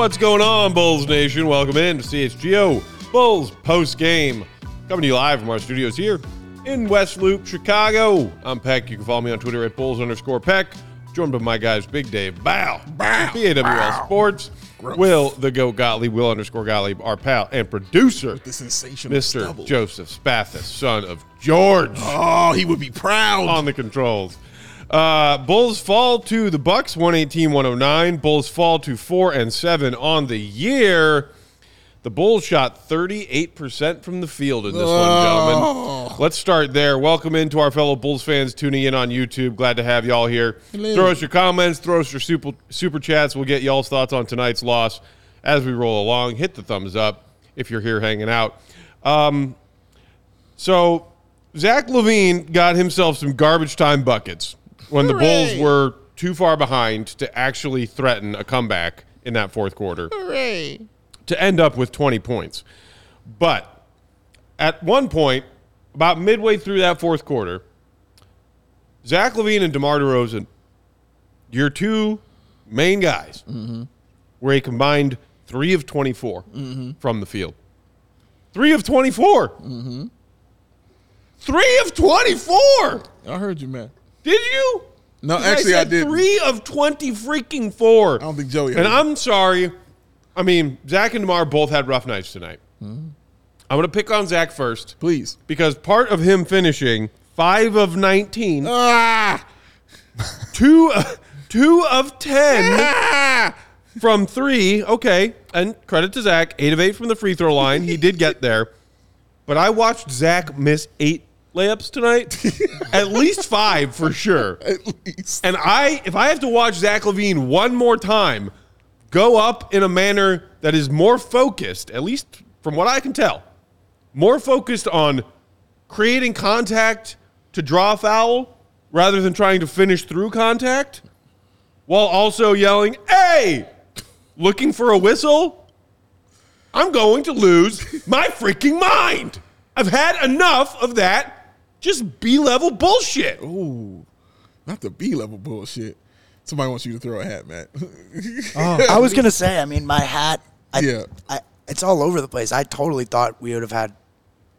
What's going on, Bulls Nation? Welcome in to CHGO Bulls post game. Coming to you live from our studios here in West Loop, Chicago. I'm Peck. You can follow me on Twitter at Bulls underscore Peck. Joined by my guys, Big Dave Bow, Bow. PAWL Bow. Sports, Gross. Will the Goat Gottlieb, Will underscore Gottlieb, our pal and producer, The sensational Mr. stubble. Joseph Spathis, son of George Oh, he would be proud. on the controls. Uh, Bulls fall to the Bucks 118-109. Bulls fall to 4 and 7 on the year. The Bulls shot 38% from the field in this one, gentlemen. Let's start there. Welcome into our fellow Bulls fans tuning in on YouTube. Glad to have y'all here. Hello. Throw us your comments, throw us your super, super chats. We'll get y'all's thoughts on tonight's loss as we roll along. Hit the thumbs up if you're here hanging out. Um, so Zach LaVine got himself some garbage time buckets when the Bulls Hooray. were too far behind to actually threaten a comeback in that fourth quarter Hooray. to end up with 20 points. But at one point, about midway through that fourth quarter, Zach LaVine and DeMar DeRozan, your two main guys, mm-hmm. were a combined three of 24 mm-hmm. from the field. Three of 24. Mm-hmm. Three of 24. I heard you, man. Did you? No, actually, I said didn't. Three of 20 freaking four. I don't think Joey And I'm sorry. I mean, Zach and Demar both had rough nights tonight. Hmm. I'm going to pick on Zach first Please. because part of him finishing five of 19, Ah! two, two of 10 Ah! from three. Okay. And credit to Zach, eight of eight from the free throw line. He did get there. But I watched Zach miss eight layups tonight, at least five for sure. At least. And I, if I have to watch Zach LaVine one more time go up in a manner that is more focused, at least from what I can tell, more focused on creating contact to draw a foul rather than trying to finish through contact, while also yelling, hey, looking for a whistle, I'm going to lose my freaking mind. I've had enough of that just B level bullshit. Ooh. Not the B level bullshit. Somebody wants you to throw a hat, Matt. I was gonna say. I mean, my hat. I, Yeah. I, it's all over the place. I totally thought we would have had.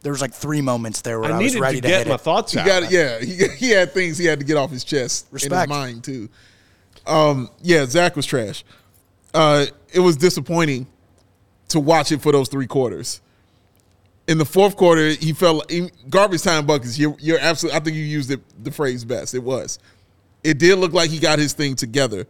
There was like three moments there where I, I was ready to to, get hit my it. thoughts He out. got yeah. He, he had things he had to get off his chest in his mind too. Um, yeah, Zach was trash. Uh, it was disappointing to watch it for those three quarters. In the fourth quarter, he felt in garbage time buckets. You're, you're absolutely. I think you used it, the phrase best. It was. It did look like he got his thing together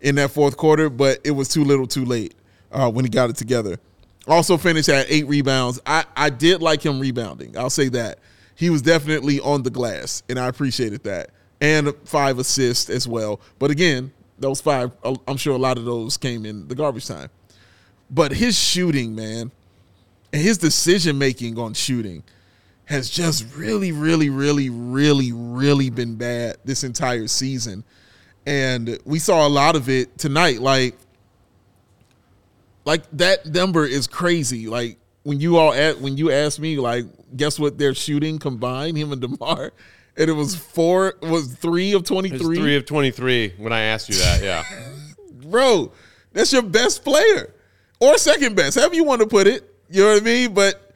in that fourth quarter, but it was too little, too late uh, when he got it together. Also finished at eight rebounds. I, I did like him rebounding. I'll say that. He was definitely on the glass, and I appreciated that. And five assists as well. But again, those five, I'm sure a lot of those came in the garbage time. But his shooting, man, and his decision making on shooting has just really, really, really, really, really been bad this entire season. And we saw a lot of it tonight. Like, like that number is crazy. Like when you all at when you asked me, like, guess what they're shooting combined, him and Demar, and it was four, was three of twenty three. three of 23 when I asked you that, yeah. bro, that's your best player or second best, however you want to put it. You know what I mean? But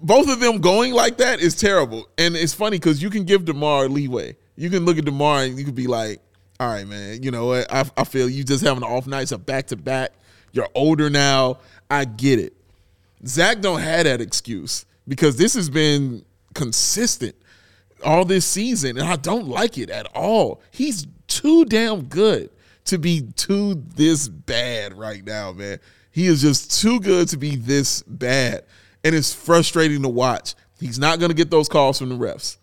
both of them going like that is terrible. And it's funny because you can give Demar leeway. You can look at Demar and you could be like, all right, man, you know what? I, I feel you just having off nights, a back to back. You're older now. I get it. Zach don't have that excuse because this has been consistent all this season, and I don't like it at all. He's too damn good to be too this bad right now, man. He is just too good to be this bad, and it's frustrating to watch. He's not going to get those calls from the refs.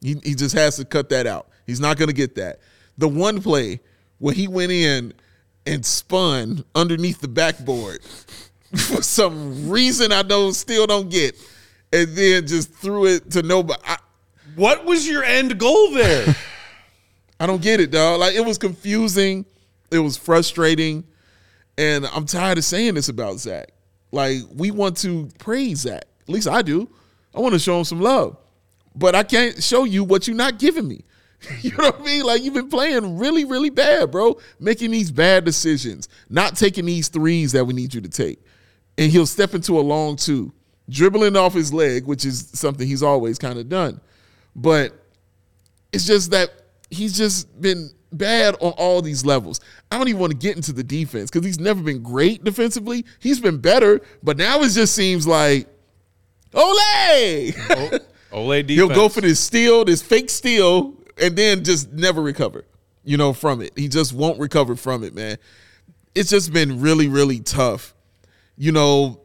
He, he just has to cut that out. He's not going to get that. The one play where he went in and spun underneath the backboard for some reason I don't still don't get, and then just threw it to nobody. I, What was your end goal there? I don't get it, dog. Like it was confusing, it was frustrating, and I'm tired of saying this about Zach. Like we want to praise Zach. At least I do. I want to show him some love, but I can't show you what you're not giving me. You know what I mean? Like you've been playing really, really bad, bro. Making these bad decisions, not taking these threes that we need you to take. And he'll step into a long two, dribbling off his leg, which is something he's always kind of done. But it's just that he's just been bad on all these levels. I don't even want to get into the defense because he's never been great defensively. He's been better, but now it just seems like Ole. Ole defense. He'll go for this steal, this fake steal, and then just never recover, you know, from it. He just won't recover from it, man. It's just been really, really tough. You know,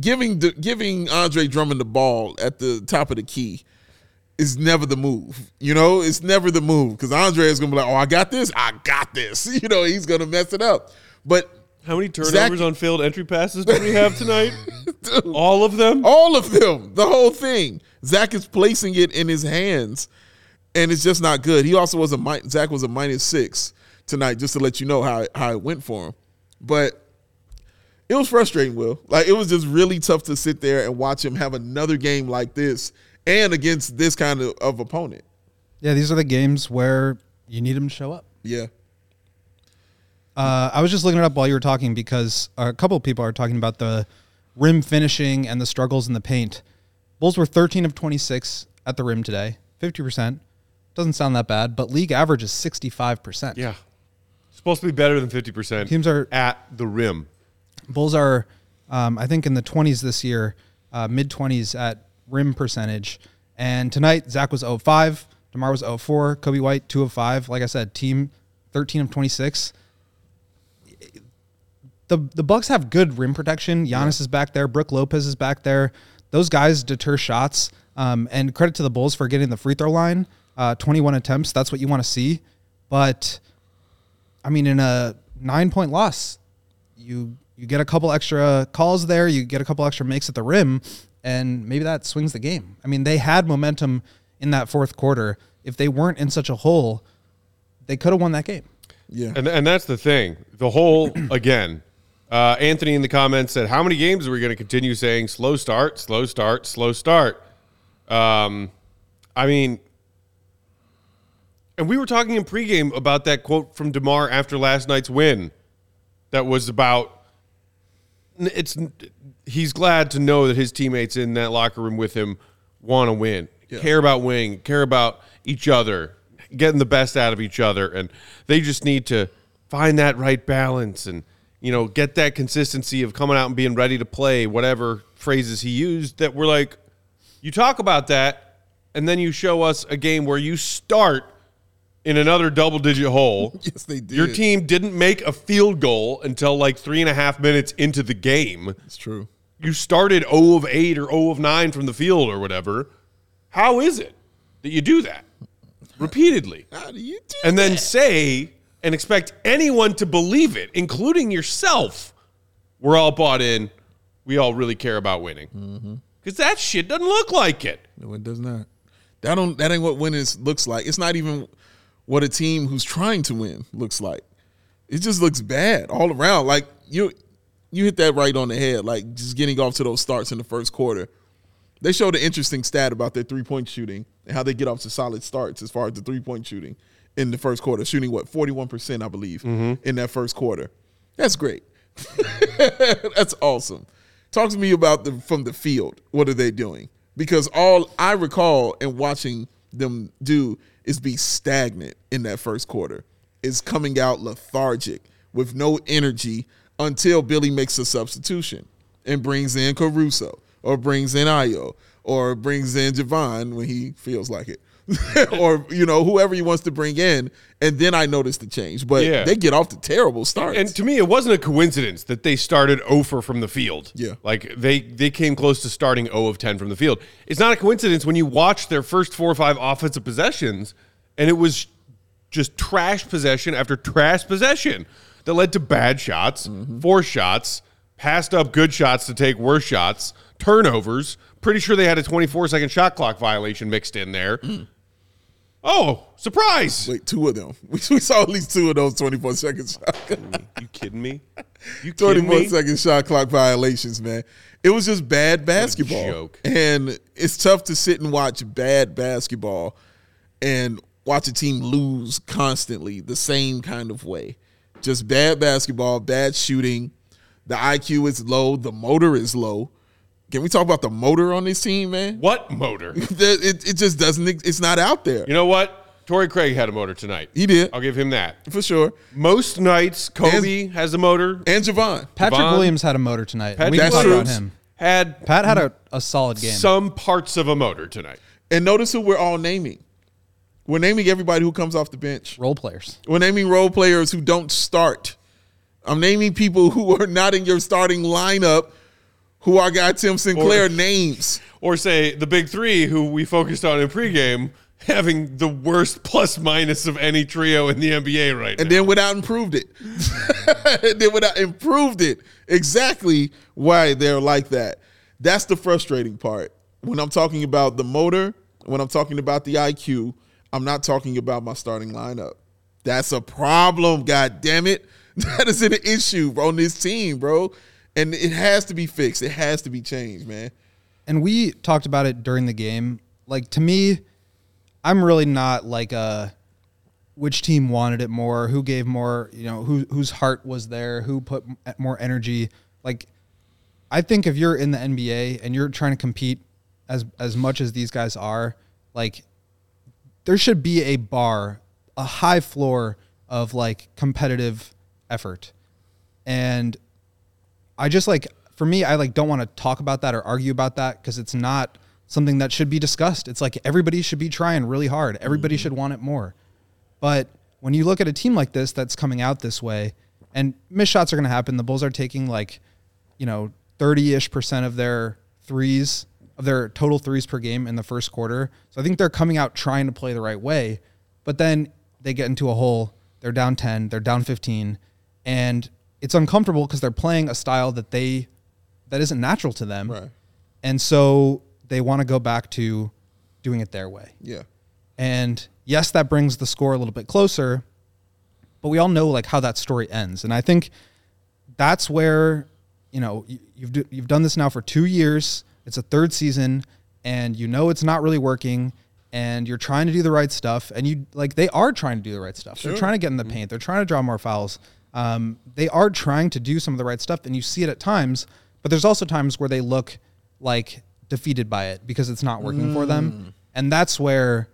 giving giving Andre Drummond the ball at the top of the key is never the move. You know, it's never the move because Andre is gonna be like, "Oh, I got this, I got this." You know, he's gonna mess it up. But How many turnovers Zach- on failed entry passes do we have tonight? All of them? all of them, the whole thing, Zach is placing it in his hands, and it's just not good. He also was a Zach was a minus six tonight, just to let you know how how it went for him. But it was frustrating, Will. Like it was just really tough to sit there and watch him have another game like this, and against this kind of, of opponent. Yeah, these are the games where you need him to show up. Yeah, Uh, I was just looking it up while you were talking because a couple of people are talking about the rim finishing and the struggles in the paint. Bulls were 13 of 26 at the rim today, 50%. Doesn't sound that bad, but league average is 65%. Yeah. Supposed to be better than 50%. Teams are- at the rim. Bulls are, um, I think, in the 20s this year, uh, mid 20s at rim percentage. And tonight, Zach was 0 5, DeMar was 0 4, Coby White 2 of 5. Like I said, team 13 of 26. The, the Bucks have good rim protection. Giannis is back there. Brook Lopez is back there. Those guys deter shots. Um, and credit to the Bulls for getting the free throw line. Uh, 21 attempts. That's what you want to see. But I mean, in a nine point loss, you you get a couple extra calls there, you get a couple extra makes at the rim, and maybe that swings the game. I mean, they had momentum in that fourth quarter. If they weren't in such a hole, they could have won that game. yeah. And, and that's the thing. The whole, again, uh, Anthony in the comments said, How many games are we going to continue saying slow start, slow start, slow start? Um, I mean, and we were talking in pregame about that quote from DeMar after last night's win that was about it's he's glad to know that his teammates in that locker room with him want to win, care about winning, care about each other, getting the best out of each other, and they just need to find that right balance and you know get that consistency of coming out and being ready to play. Whatever phrases he used, that we're like, you talk about that, and then you show us a game where you start in another double digit hole. Yes, they did. Your team didn't make a field goal until like three and a half minutes into the game. It's true. You started 0 of 8 or 0 of 9 from the field or whatever. How is it that you do that repeatedly? How do you do And then say and expect anyone to believe it, including yourself. We're all bought in. We all really care about winning. Mm-hmm. Because that shit doesn't look like it. No, it does not. That don't that ain't what winning looks like. It's not even what a team who's trying to win looks like. It just looks bad all around. Like you you hit that right on the head. Like just getting off to those starts in the first quarter. They showed an interesting stat about their three point shooting and how they get off to solid starts as far as the three point shooting in the first quarter, shooting what forty one percent, I believe, mm-hmm. in that first quarter. That's great. That's awesome. Talk to me about the from the field. What are they doing? Because all I recall and watching them do is be stagnant in that first quarter. Is coming out lethargic with no energy until Billy makes a substitution and brings in Caruso or brings in Ayo or brings in Jevon when he feels like it. or you know whoever he wants to bring in, and then I noticed the change. But Yeah. they get off to terrible starts. And to me, it wasn't a coincidence that they started 0 for from the field. Yeah. Like they they came close to starting 0 of 10 from the field. It's not a coincidence when you watch their first four or five offensive possessions, and it was just trash possession after trash possession that led to bad shots, mm-hmm. four shots, passed up good shots to take worse shots, turnovers. Pretty sure they had a 24 second shot clock violation mixed in there. Mm. Oh, surprise! Wait, two of them. We, we saw at least two of those 24 second shot, You kidding me? You kidding 24 me? second shot clock violations, man. It was just bad basketball. joke. And it's tough to sit and watch bad basketball and watch a team lose constantly the same kind of way. Just bad basketball, bad shooting. The IQ is low, the motor is low. Can we talk about the motor on this team, man? What motor? It, it just doesn't. It's not out there. You know what? Torrey Craig had a motor tonight. He did I'll give him that. for sure. Most nights, Coby has a motor. And Jevon. Patrick Devon- Williams had a motor tonight. and we Patrick can talk about him. Had Pat had a, a solid game. some parts of a motor tonight. And notice who we're all naming. We're naming everybody who comes off the bench. Role players. We're naming role players who don't start. I'm naming people who are not in your starting lineup who our guy Tim Sinclair Or- names. Or say the big three who we focused on in pregame having the worst plus minus of any trio in the NBA right now. And now. then without improved it. and then went out and proved it exactly why they're like that. That's the frustrating part. When I'm talking about the motor, when I'm talking about the IQ, I'm not talking about my starting lineup. That's a problem, god damn it. That is an issue on this team, bro. And it has to be fixed. It has to be changed, man. and we talked about it during the game. Like to me, I'm really not like a which team wanted it more, who gave more, you know, who whose heart was there, who put more energy. Like I think if you're in the NBA and you're trying to compete as as much as these guys are, like there should be a bar, a high floor of like competitive effort. And I just like for me, I like don't want to talk about that or argue about that because it's not something that should be discussed. It's like everybody should be trying really hard. Everybody mm-hmm. should want it more. But when you look at a team like this that's coming out this way, and missed shots are going to happen. The Bulls are taking like, you know, thirty ish percent of their threes of their total threes per game in the first quarter. So I think they're coming out trying to play the right way. But then they get into a hole. They're down ten. They're down fifteen, and it's uncomfortable because they're playing a style that they that isn't natural to them. Right. And so they want to go back to doing it their way. Yeah. And yes, that brings the score a little bit closer, but we all know like how that story ends. And I think that's where, you know, you- you've do, you've done this now for 2 years. It's a third season and you know it's not really working and you're trying to do the right stuff and you like they are trying to do the right stuff. They're trying to get in the mm-hmm. paint. They're trying to draw more fouls. Um, they are trying to do some of the right stuff and you see it at times, but there's also times where they look like defeated by it because it's not working for them. Mm. And that's where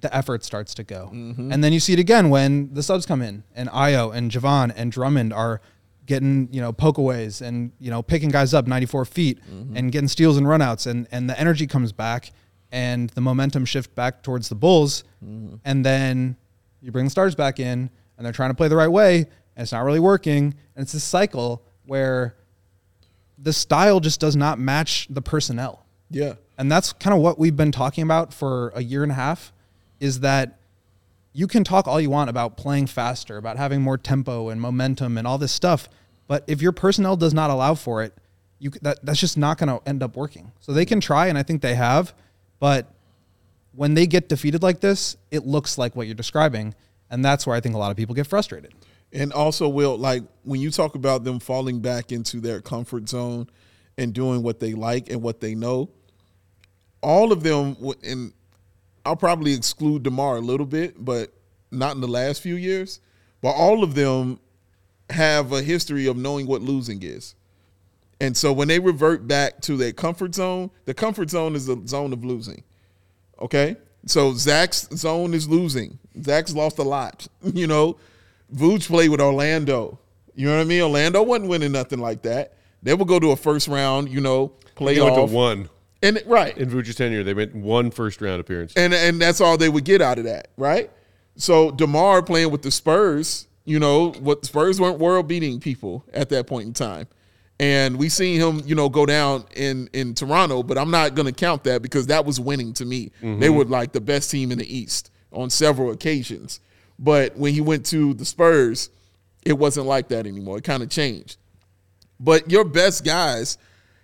the effort starts to go. Mm-hmm. And then you see it again when the subs come in and Ayo and Jevon and Drummond are getting, you know, pokeaways and, you know, picking guys up 94 feet mm-hmm. and getting steals and runouts and, and the energy comes back and the momentum shift back towards the Bulls. Mm-hmm. And then you bring the stars back in and they're trying to play the right way and it's not really working. And it's this cycle where the style just does not match the personnel Yeah. and that's kind of what we've been talking about for a year and a half is that you can talk all you want about playing faster about having more tempo and momentum and all this stuff but if your personnel does not allow for it you that that's just not going to end up working so they can try and i think they have but when they get defeated like this it looks like what you're describing and that's where i think a lot of people get frustrated And also, Will, like when you talk about them falling back into their comfort zone and doing what they like and what they know, all of them, and I'll probably exclude DeMar a little bit, but not in the last few years, but all of them have a history of knowing what losing is. And so when they revert back to their comfort zone, the comfort zone is the zone of losing. Okay? So Zach's zone is losing. Zach's lost a lot. You know, Vooch played with Orlando. You know what I mean? Orlando wasn't winning nothing like that. They would go to a first round, you know, They went playoff. to one And right. in Vucic's tenure. They went one first round appearance. and and that's all they would get out of that, right? So Demar playing with the Spurs, you know, what Spurs weren't world beating people at that point in time, and we seen him, you know, go down in in Toronto, but I'm not going to count that because that was winning to me. They mm-hmm. were like the best team in the East on several occasions, but when he went to the Spurs, it wasn't like that anymore. It kind of changed. But your best guys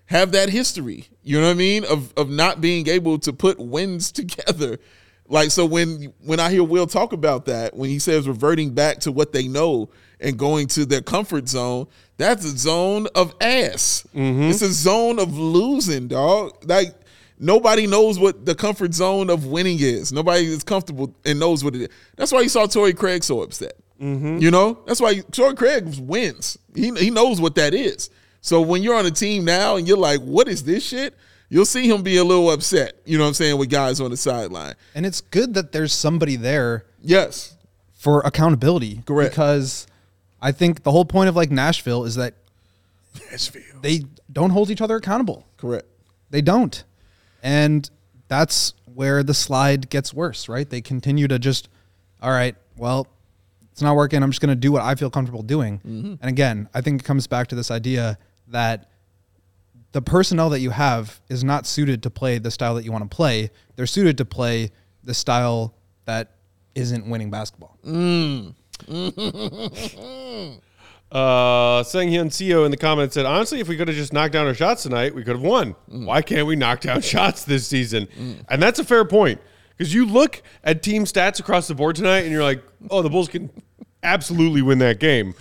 have that history. You know what I mean? Of of not being able to put wins together. Like so when when I hear Will talk about that, when he says reverting back to what they know and going to their comfort zone, that's a zone of ass. Mm-hmm. It's a zone of losing, dog. Like Nobody knows what the comfort zone of winning is. Nobody is comfortable and knows what it is. That's why you saw Torrey Craig so upset. Mm-hmm. You know, that's why Torrey Craig wins. He he knows what that is. So when you're on a team now and you're like, "What is this shit?" You'll see him be a little upset. You know what I'm saying with guys on the sideline. And it's good that there's somebody there Yes, for accountability. Correct. Because I think the whole point of like Nashville is that Nashville. they don't hold each other accountable. Correct. They don't. And that's where the slide gets worse, right? They continue to just, all right, well, it's not working. I'm just going to do what I feel comfortable doing. Mm-hmm. And again, I think it comes back to this idea that the personnel that you have is not suited to play the style that you want to play. They're suited to play the style that isn't winning basketball. Mm. Mm-hmm. Uh, Sang Hyun Seo in the comments said, honestly, if we could have just knocked down our shots tonight, we could have won. Why can't we knock down shots this season? And that's a fair point because you look at team stats across the board tonight and you're like, oh, the Bulls can absolutely win that game.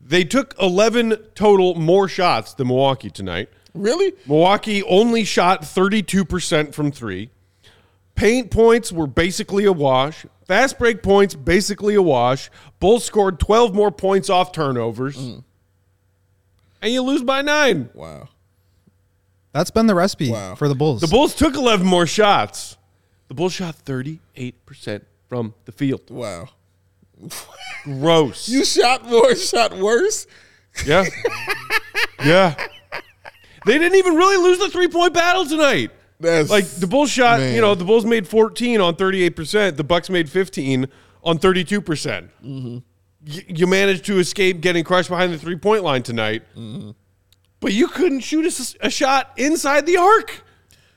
They took 11 total more shots than Milwaukee tonight. Really? Milwaukee only shot 32% from three. Paint points were basically a wash. Fast break points, basically a wash. Bulls scored 12 more points off turnovers. Mm. And you lose by nine. Wow. That's been the recipe Wow. for the Bulls. The Bulls took 11 more shots. The Bulls shot 38% from the field. Wow. Gross. You shot more, shot worse. yeah. yeah. They didn't even really lose the three point battle tonight. That's Like the Bulls shot, Man. you know, the Bulls made 14 on 38%. The Bucks made 15 on 32%. percent Mm-hmm. Y- you managed to escape getting crushed behind the three point line tonight, Mm-hmm. but you couldn't shoot a shot inside the arc.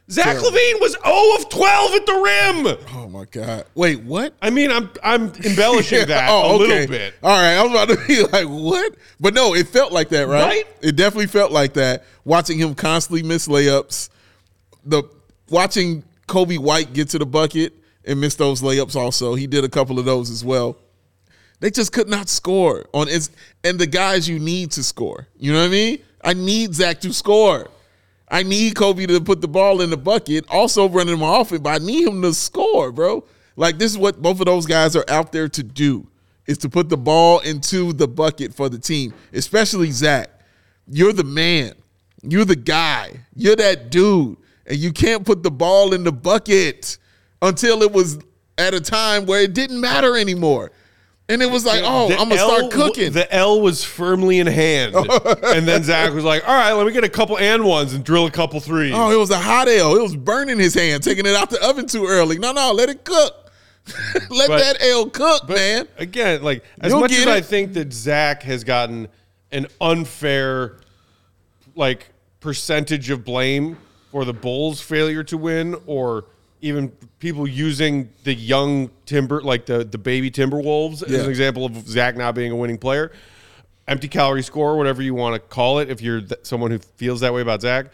Zach Terrible. LaVine was 0 of 12 at the rim. Oh my god. Wait, what? I mean, I'm I'm embellishing that Oh, a little bit. All right, I was about to be like, what? But no, it felt like that, right? Right? It definitely felt like that. Watching him constantly miss layups, the watching Coby White get to the bucket and miss those layups. Also, he did a couple of those as well. They just could not score on its and the guys you need to score. You know what I mean? I need Zach to score. I need Coby to put the ball in the bucket, also running my offense, but I need him to score, bro. Like this is what both of those guys are out there to do is to put the ball into the bucket for the team, especially Zach. You're the man. You're the guy. You're that dude. And you can't put the ball in the bucket until it was at a time where it didn't matter anymore. And it was like, oh, The I'm gonna L start cooking. The L was firmly in hand, and then Zach was like, "All right, let me get a couple and ones and drill a couple threes. Oh, it was a hot L. It was burning his hand, taking it out the oven too early. No, no, let it cook. let But- that L cook, man. Again, like as You'll much as I think that Zach has gotten an unfair, like percentage of blame for the Bulls' failure to win, or even people using the young Timber, like the the baby Timberwolves, as an example of Zach not being a winning player. Empty calorie score, whatever you want to call it, if you're th- someone who feels that way about Zach.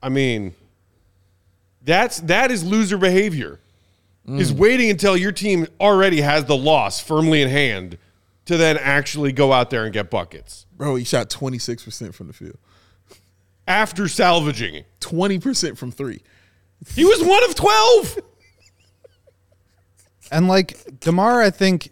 I mean, that's that is loser behavior. Mm. Is waiting until your team already has the loss firmly in hand to then actually go out there and get buckets Bro, he shot 26% from the field. After salvaging. 20% from three. He was one of twelve. And like Demar, I think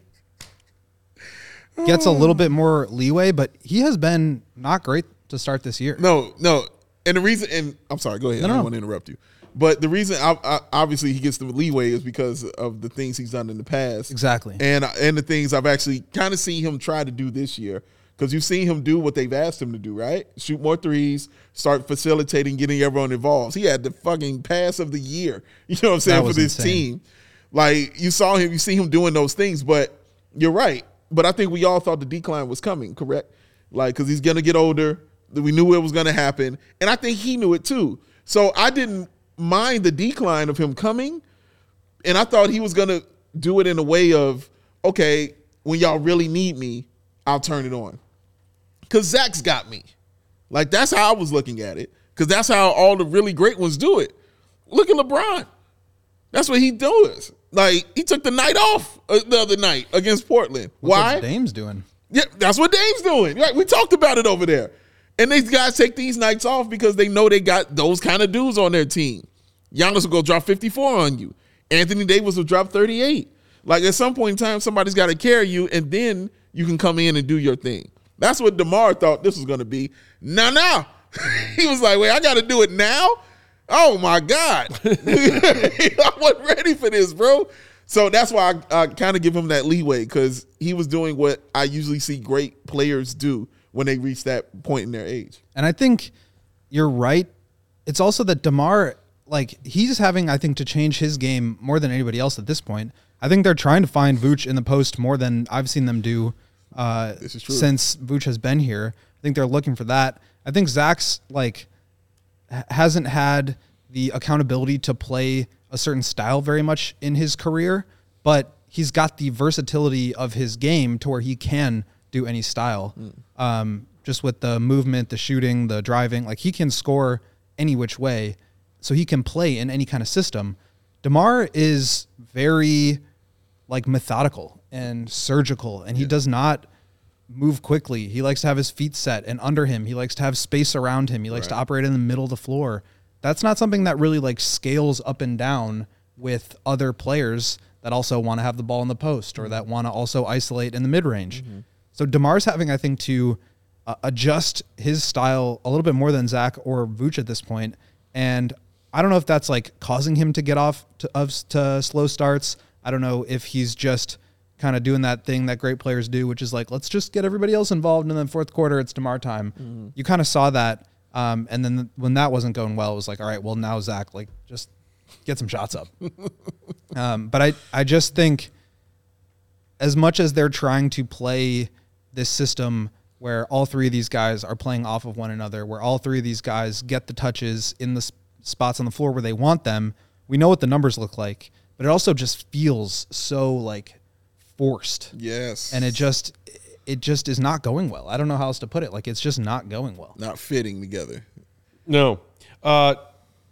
gets a little bit more leeway, but he has been not great to start this year. No, no. And the reason, and I'm sorry, go ahead. I no. don't want to interrupt you. But the reason, I, I, uh, obviously, he gets the leeway is because of the things he's done in the past. Exactly. And and the things I've actually kind of seen him try to do this year. Because you've seen him do what they've asked him to do, right? Shoot more threes, start facilitating, getting everyone involved. He had the fucking pass of the year. You know what I'm saying for this insane. team. Like you saw him, you see him doing those things. But you're right. But I think we all thought the decline was coming. Correct? Like because he's gonna get older. We knew it was gonna happen, and I think he knew it too. So I didn't mind the decline of him coming and I thought he was gonna do it in a way of, okay, when y'all really need me, I'll turn it on. Cause Zach's got me. Like that's how I was looking at it. Cause that's how all the really great ones do it. Look at LeBron. That's what he does. Like he took the night off uh, the other night against Portland. Look Why? What Dame's doing. Yeah, that's what Dame's doing. Right, we talked about it over there. And these guys take these nights off because they know they got those kind of dudes on their team. Giannis will go drop 54 on you. Anthony Davis will drop 38. Like at some point in time, somebody's got to carry you, and then you can come in and do your thing. That's what DeMar thought this was going to be. No, no. he was like, wait, I got to do it now? Oh my God. I wasn't ready for this, bro. So that's why I, I kind of give him that leeway because he was doing what I usually see great players do when they reach that point in their age. And I think you're right. It's also that Demar, like he's having, I think, to change his game more than anybody else at this point. I think they're trying to find Vooch in the post more than I've seen them do uh, This is true. since Vooch has been here. I think they're looking for that. I think Zach's like hasn't had the accountability to play a certain style very much in his career, but he's got the versatility of his game to where he can do any style. Um, just with the movement, the shooting, the driving, like he can score any which way, so he can play in any kind of system. Demar is very like methodical and surgical, and he does not move quickly. He likes to have his feet set and under him. He likes to have space around him. He likes to operate in the middle of the floor. That's not something that really like scales up and down with other players that also want to have the ball in the post or that want to also isolate in the mid range. So Demar's having, I think, to uh, adjust his style a little bit more than Zach or Vooch at this point. And I don't know if that's like causing him to get off to, of, to slow starts. I don't know if he's just kind of doing that thing that great players do, which is like, let's just get everybody else involved. And then fourth quarter, it's Demar time. You kind of saw that. Um, and then when that wasn't going well, it was like, all right, well, now Zach, like, just get some shots up. um, but I, I just think as much as they're trying to play this system where all three of these guys are playing off of one another, where all three of these guys get the touches in the s- spots on the floor where they want them, we know what the numbers look like, but it also just feels so like forced. Yes. And it just it just is not going well. I don't know how else to put it. Like it's just not going well. not fitting together. No. Uh,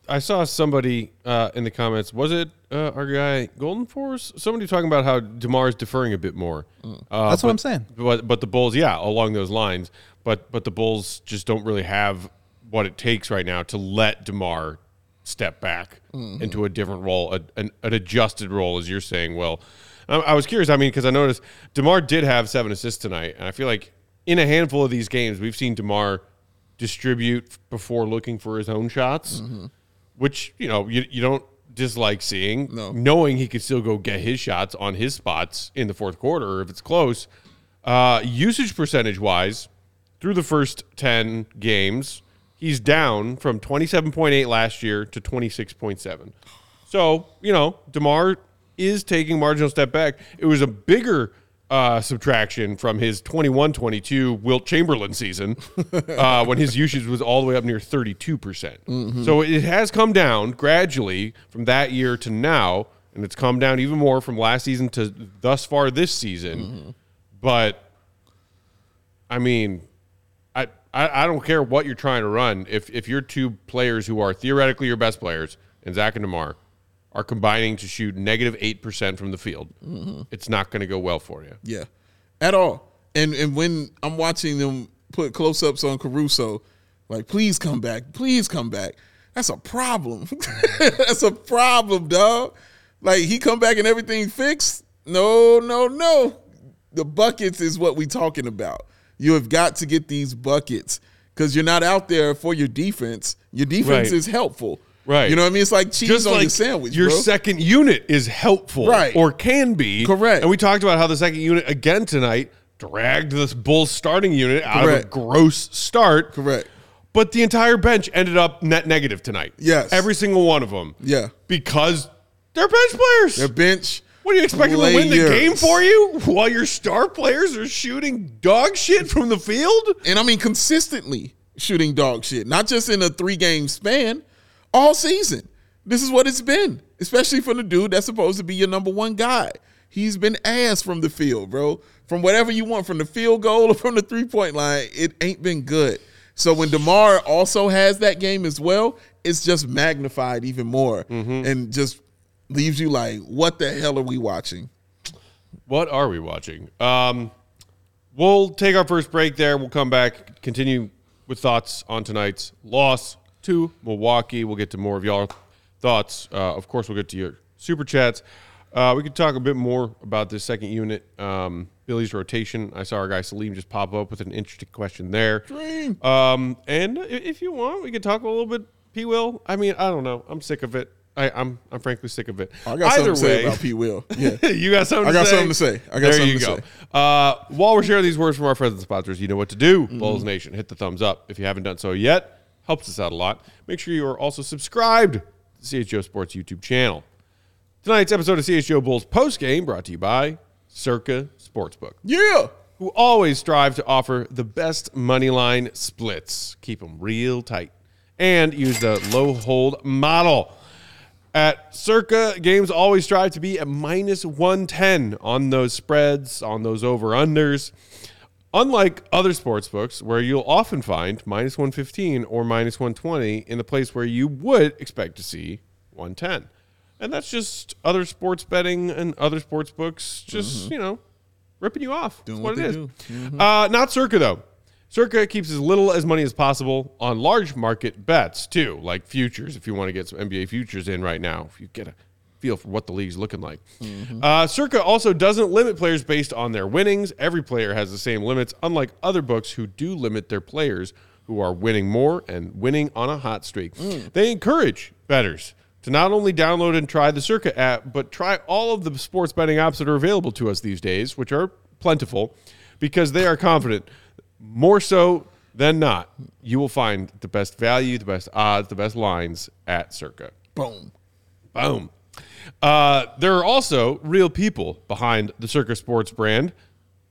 I saw somebody uh, in the comments. Was it uh, our guy Golden Force? Somebody talking about how Demar's deferring a bit more. Uh, Mm. That's what I'm saying. But but the Bulls, yeah, along those lines. But but the Bulls just don't really have what it takes right now to let Demar step back Mm-hmm. into a different role, a, an, an adjusted role, as you're saying. Well, I, I was curious. I mean, because I noticed Demar did have seven assists tonight, and I feel like in a handful of these games, we've seen Demar distribute before looking for his own shots, which you know you, you don't dislike seeing. No. knowing he could still go get his shots on his spots in the fourth quarter if it's close. Uh, usage percentage wise, through the first ten games, he's down from twenty seven point eight last year to twenty six point seven. So you know Demar is taking marginal step back. It was a bigger uh, subtraction from his 21-22 Wilt Chamberlain season uh, when his usage was all the way up near 32%. percent So it has come down gradually from that year to now, and it's come down even more from last season to thus far this season. But I mean, I, I I don't care what you're trying to run. If if your two players who are theoretically your best players, and Zach and Demar, are combining to shoot negative eight percent from the field, mm-hmm. it's not going to go well for you. Yeah, at all. And and when I'm watching them put close ups on Caruso, like please come back, please come back. That's a problem. That's a problem, dog. Like he come back and everything fixed. No, no, no. The buckets is what we talking about. You have got to get these buckets because you're not out there for your defense. Your defense Right. is helpful. Right. You know what I mean? It's like cheese Just on like your sandwich, your bro. second unit is helpful, Right. or can be, Correct. And we talked about how the second unit again tonight dragged this Bulls starting unit out Correct. of a gross start. Correct. But the entire bench ended up net negative tonight. Yes. every single one of them. Yeah. because they're bench players. They're bench. What do you expect them to win the game for you while your star players are shooting dog shit from the field? and I mean consistently shooting dog shit, not just in a three game span, all season. This is what it's been, especially for the dude that's supposed to be your number one guy. He's been ass from the field, bro. From whatever you want, from the field goal or from the three point line, it ain't been good. So when DeMar also has that game as well, it's just magnified even more and just leaves you like, what the hell are we watching? What are we watching? Um, we'll take our first break there. We'll come back, continue with thoughts on tonight's loss to Milwaukee. We'll get to more of y'all thoughts. Uh, of course, we'll get to your super chats. Uh, we could talk a bit more about this second unit, um, Billy's rotation. I saw our guy Salim just pop up with an interesting question there. Dream. Um, and if you want, we could talk a little bit. P. Will. I mean, I don't know. I'm sick of it. I, I'm I'm frankly sick of it. I got Either something to say way, about P. Will. Yeah. you got something. I got say? something to say. I got there something you to go. say. Uh, while we're sharing these words from our friends and sponsors, you know what to do. Mm-hmm. Bulls Nation, hit the thumbs up if you haven't done so yet. Helps us out a lot. Make sure you are also subscribed to the CHGO Sports YouTube channel. Tonight's episode of CHGO Bulls Post Game brought to you by Circa Sportsbook Yeah. who always strive to offer the best money line splits. Keep them real tight. And use the low hold model. At Circa, games always strive to be at minus 110 on those spreads, on those over unders. Unlike other sports books, where you'll often find minus 115 or minus 120 in the place where you would expect to see 110. And that's just other sports betting and other sports books just, you know, ripping you off. Mm-hmm. Doing what, what it is. do. Uh, not Circa, though. Circa keeps as little as money as possible on large market bets, too, like futures, if you want to get some NBA futures in right now, if you get a feel for what the league's looking like. Uh, Circa also doesn't limit players based on their winnings. Every player has the same limits, unlike other books who do limit their players who are winning more and winning on a hot streak. They encourage bettors to not only download and try the Circa app, but try all of the sports betting apps that are available to us these days, which are plentiful, because they are confident, more so than not, you will find the best value, the best odds, the best lines at Circa. Boom. Boom. Uh, there are also real people behind the Circa Sports brand,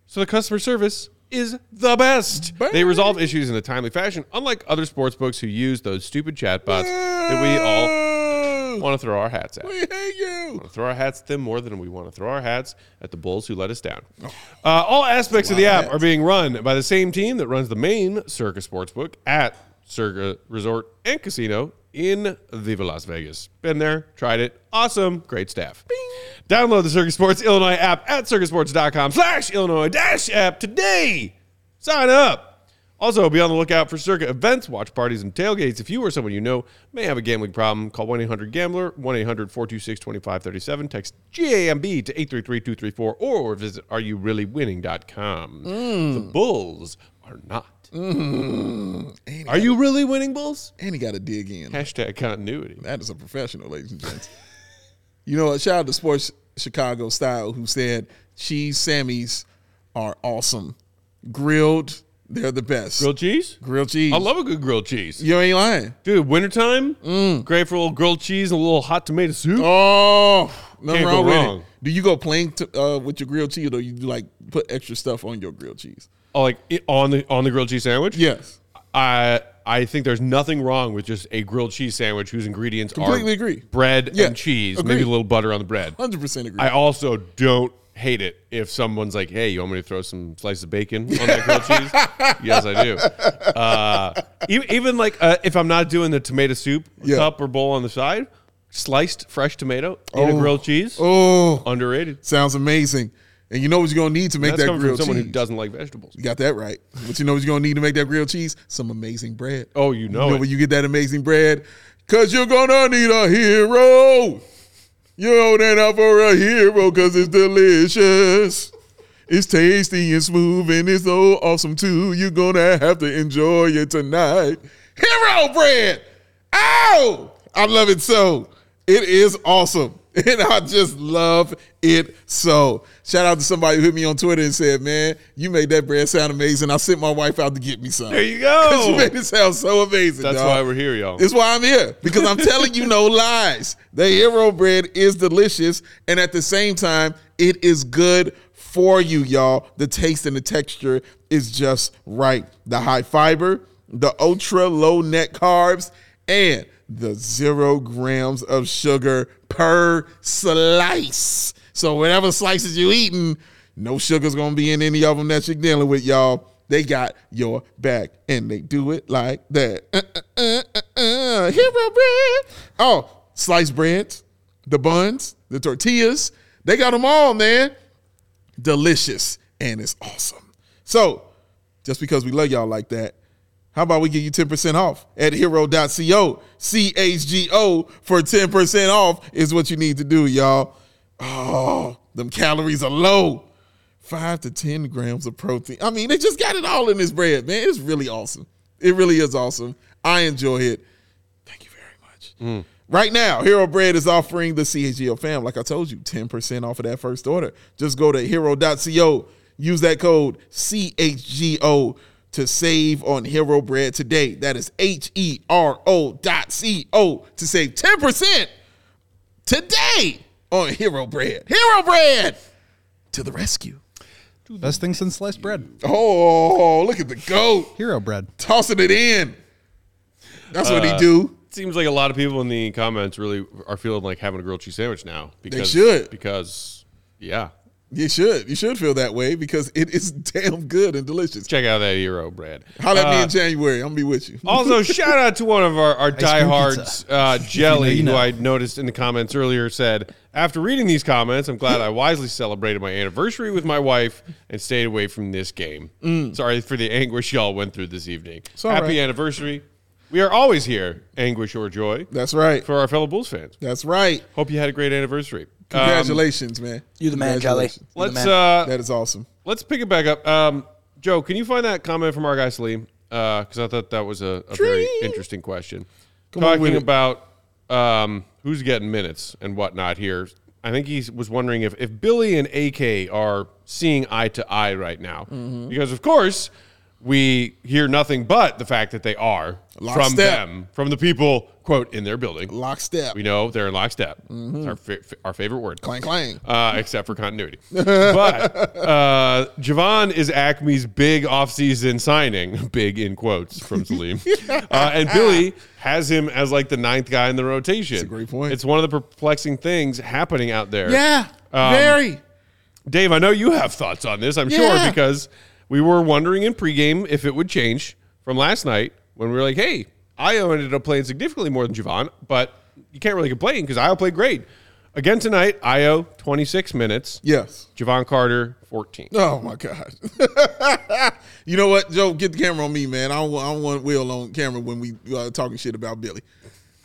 so the customer service is the best. They resolve issues in a timely fashion, unlike other sports books who use those stupid chatbots that we all want to throw our hats at. We hate you. want to throw our hats at them more than we want to throw our hats at the Bulls who let us down. Uh, all aspects of the app are being run by the same team that runs the main Circa Sportsbook at Circa Resort and Casino in Viva Las Vegas. Been there, tried it. Awesome. Great staff. Download the Circa Sports Illinois app at circasports.com slash Illinois dash app today. Sign up. Also, be on the lookout for Circa events, watch parties, and tailgates. If you or someone you know may have a gambling problem, call 1 800 Gambler, 1 800 426 2537, text GAMB to 833 234, or visit areyoureallywinning.com. Mm. The Bulls are not. Are you really winning, Bulls? And he got to dig in. Hashtag continuity. That is a professional, ladies and gents. you know, what? shout out to Sports Chicago Style, who said cheese Sammys are awesome. Grilled, they're the best. Grilled cheese? Grilled cheese. I love a good grilled cheese. You ain't lying. Dude, wintertime, great for a little grilled cheese and a little hot tomato soup. Oh, nothing Can't wrong go with wrong. it. Do you go plain to, uh, with your grilled cheese, or you do like put extra stuff on your grilled cheese? Oh, like it, on the on the grilled cheese sandwich? Yes, I I think there's nothing wrong with just a grilled cheese sandwich whose ingredients Completely are agree. bread Yeah, and cheese, agree. maybe a little butter on the bread. hundred percent agree. I also don't hate it if someone's like, "Hey, you want me to throw some slices of bacon on that grilled cheese?" yes, I do. Uh, even, even like uh, if I'm not doing the tomato soup Yeah. cup or bowl on the side, sliced fresh tomato in a Oh. grilled cheese, oh, underrated. sounds amazing. And you know what you're gonna need to make That's that grilled someone cheese. who doesn't like vegetables. You got that right. But you know what you're gonna need to make that grilled cheese? Some amazing bread. Oh, you know, you know it. where you get that amazing bread? Cause you're gonna need a hero. You're holding out for a hero because it's delicious. It's tasty and smooth and it's so awesome too. You're gonna have to enjoy it tonight. Hero bread. Ow! I love it so. It is awesome. And I just love it so. Shout out to somebody who hit me on Twitter and said, Man, you made that bread sound amazing. I sent my wife out to get me some. There you go. you made it sound so amazing. That's dog. why we're here, y'all. It's why I'm here because I'm telling you no lies. The hero bread is delicious, and at the same time, it is good for you, y'all. The taste and the texture is just right. The high fiber, the ultra low net carbs, and the zero grams of sugar per slice. So whatever slices you eating, no sugar's gonna be in any of them that you're dealing with, y'all. They got your back, and they do it like that. Uh, uh, uh, uh, uh. Hero bread. Oh, sliced breads, the buns, the tortillas. They got them all, man. Delicious, and it's awesome. So, just because we love y'all like that, How about we give you 10% off at hero.co? C-H-G-O for 10% off is what you need to do, y'all. Oh, them calories are low. Five to 10 grams of protein. I mean, they just got it all in this bread, man. It's really awesome. It really is awesome. I enjoy it. Thank you very much. Mm. Right now, Hero Bread is offering the CHGO fam, like I told you, 10% off of that first order. Just go to hero.co, use that code CHGO to save on Hero Bread today. That is H E R O dot C O to save 10% today on Hero Bread. Hero Bread to the rescue. Best thing since sliced bread. Oh, look at the goat Hero bread. tossing it in. That's what Uh, he do. Seems like a lot of people in the comments really are feeling like having a grilled cheese sandwich now. Because, should. Because, yeah. You should. You should feel that way because it is damn good and delicious. Check out that hero bread. Holler at me Uh, in January. I'm gonna be with you. Also, shout out to one of our, our cream diehards, uh, Jelly, you know. who I noticed in the comments earlier said, After reading these comments, I'm glad I wisely celebrated my anniversary with my wife and stayed away from this game. Sorry for the anguish y'all went through this evening. all Happy right. anniversary. We are always here, anguish or joy, That's right. for our fellow Bulls fans. That's right. Hope you had a great anniversary. Um, Congratulations, man. You're the man, Jelly. Congratulations. The let's man. uh, That is awesome. let's pick it back up. Um, Joe, can you find that comment from our guy Salim? Because I thought that was a, a very interesting question. Come Talking about um, who's getting minutes and whatnot here. I think he was wondering if, if Billy and AK are seeing eye to eye right now. Mm-hmm. Because, of course, we hear nothing but the fact that they are from them, from the people, quote, in their building. Lockstep. We know they're in lockstep. Mm-hmm. Our, fa- our favorite word Clang clang. uh, except for continuity. but uh, Jevon is Acme's big offseason signing, big in quotes from Salim. uh, and Billy has him as like the ninth guy in the rotation. That's a great point. It's one of the perplexing things happening out there. Yeah. Um, very. Dave, I know you have thoughts on this, I'm Yeah. sure, because we were wondering in pregame if it would change from last night when we were like, hey, Ayo ended up playing significantly more than Jevon, but you can't really complain because Ayo played great. Again tonight, Ayo, 26 minutes. Yes. Jevon Carter, 14. Oh my God. you know what, Joe? Get the camera on me, man. I don't, want- I don't want Will on camera when we uh, talking shit about Billy.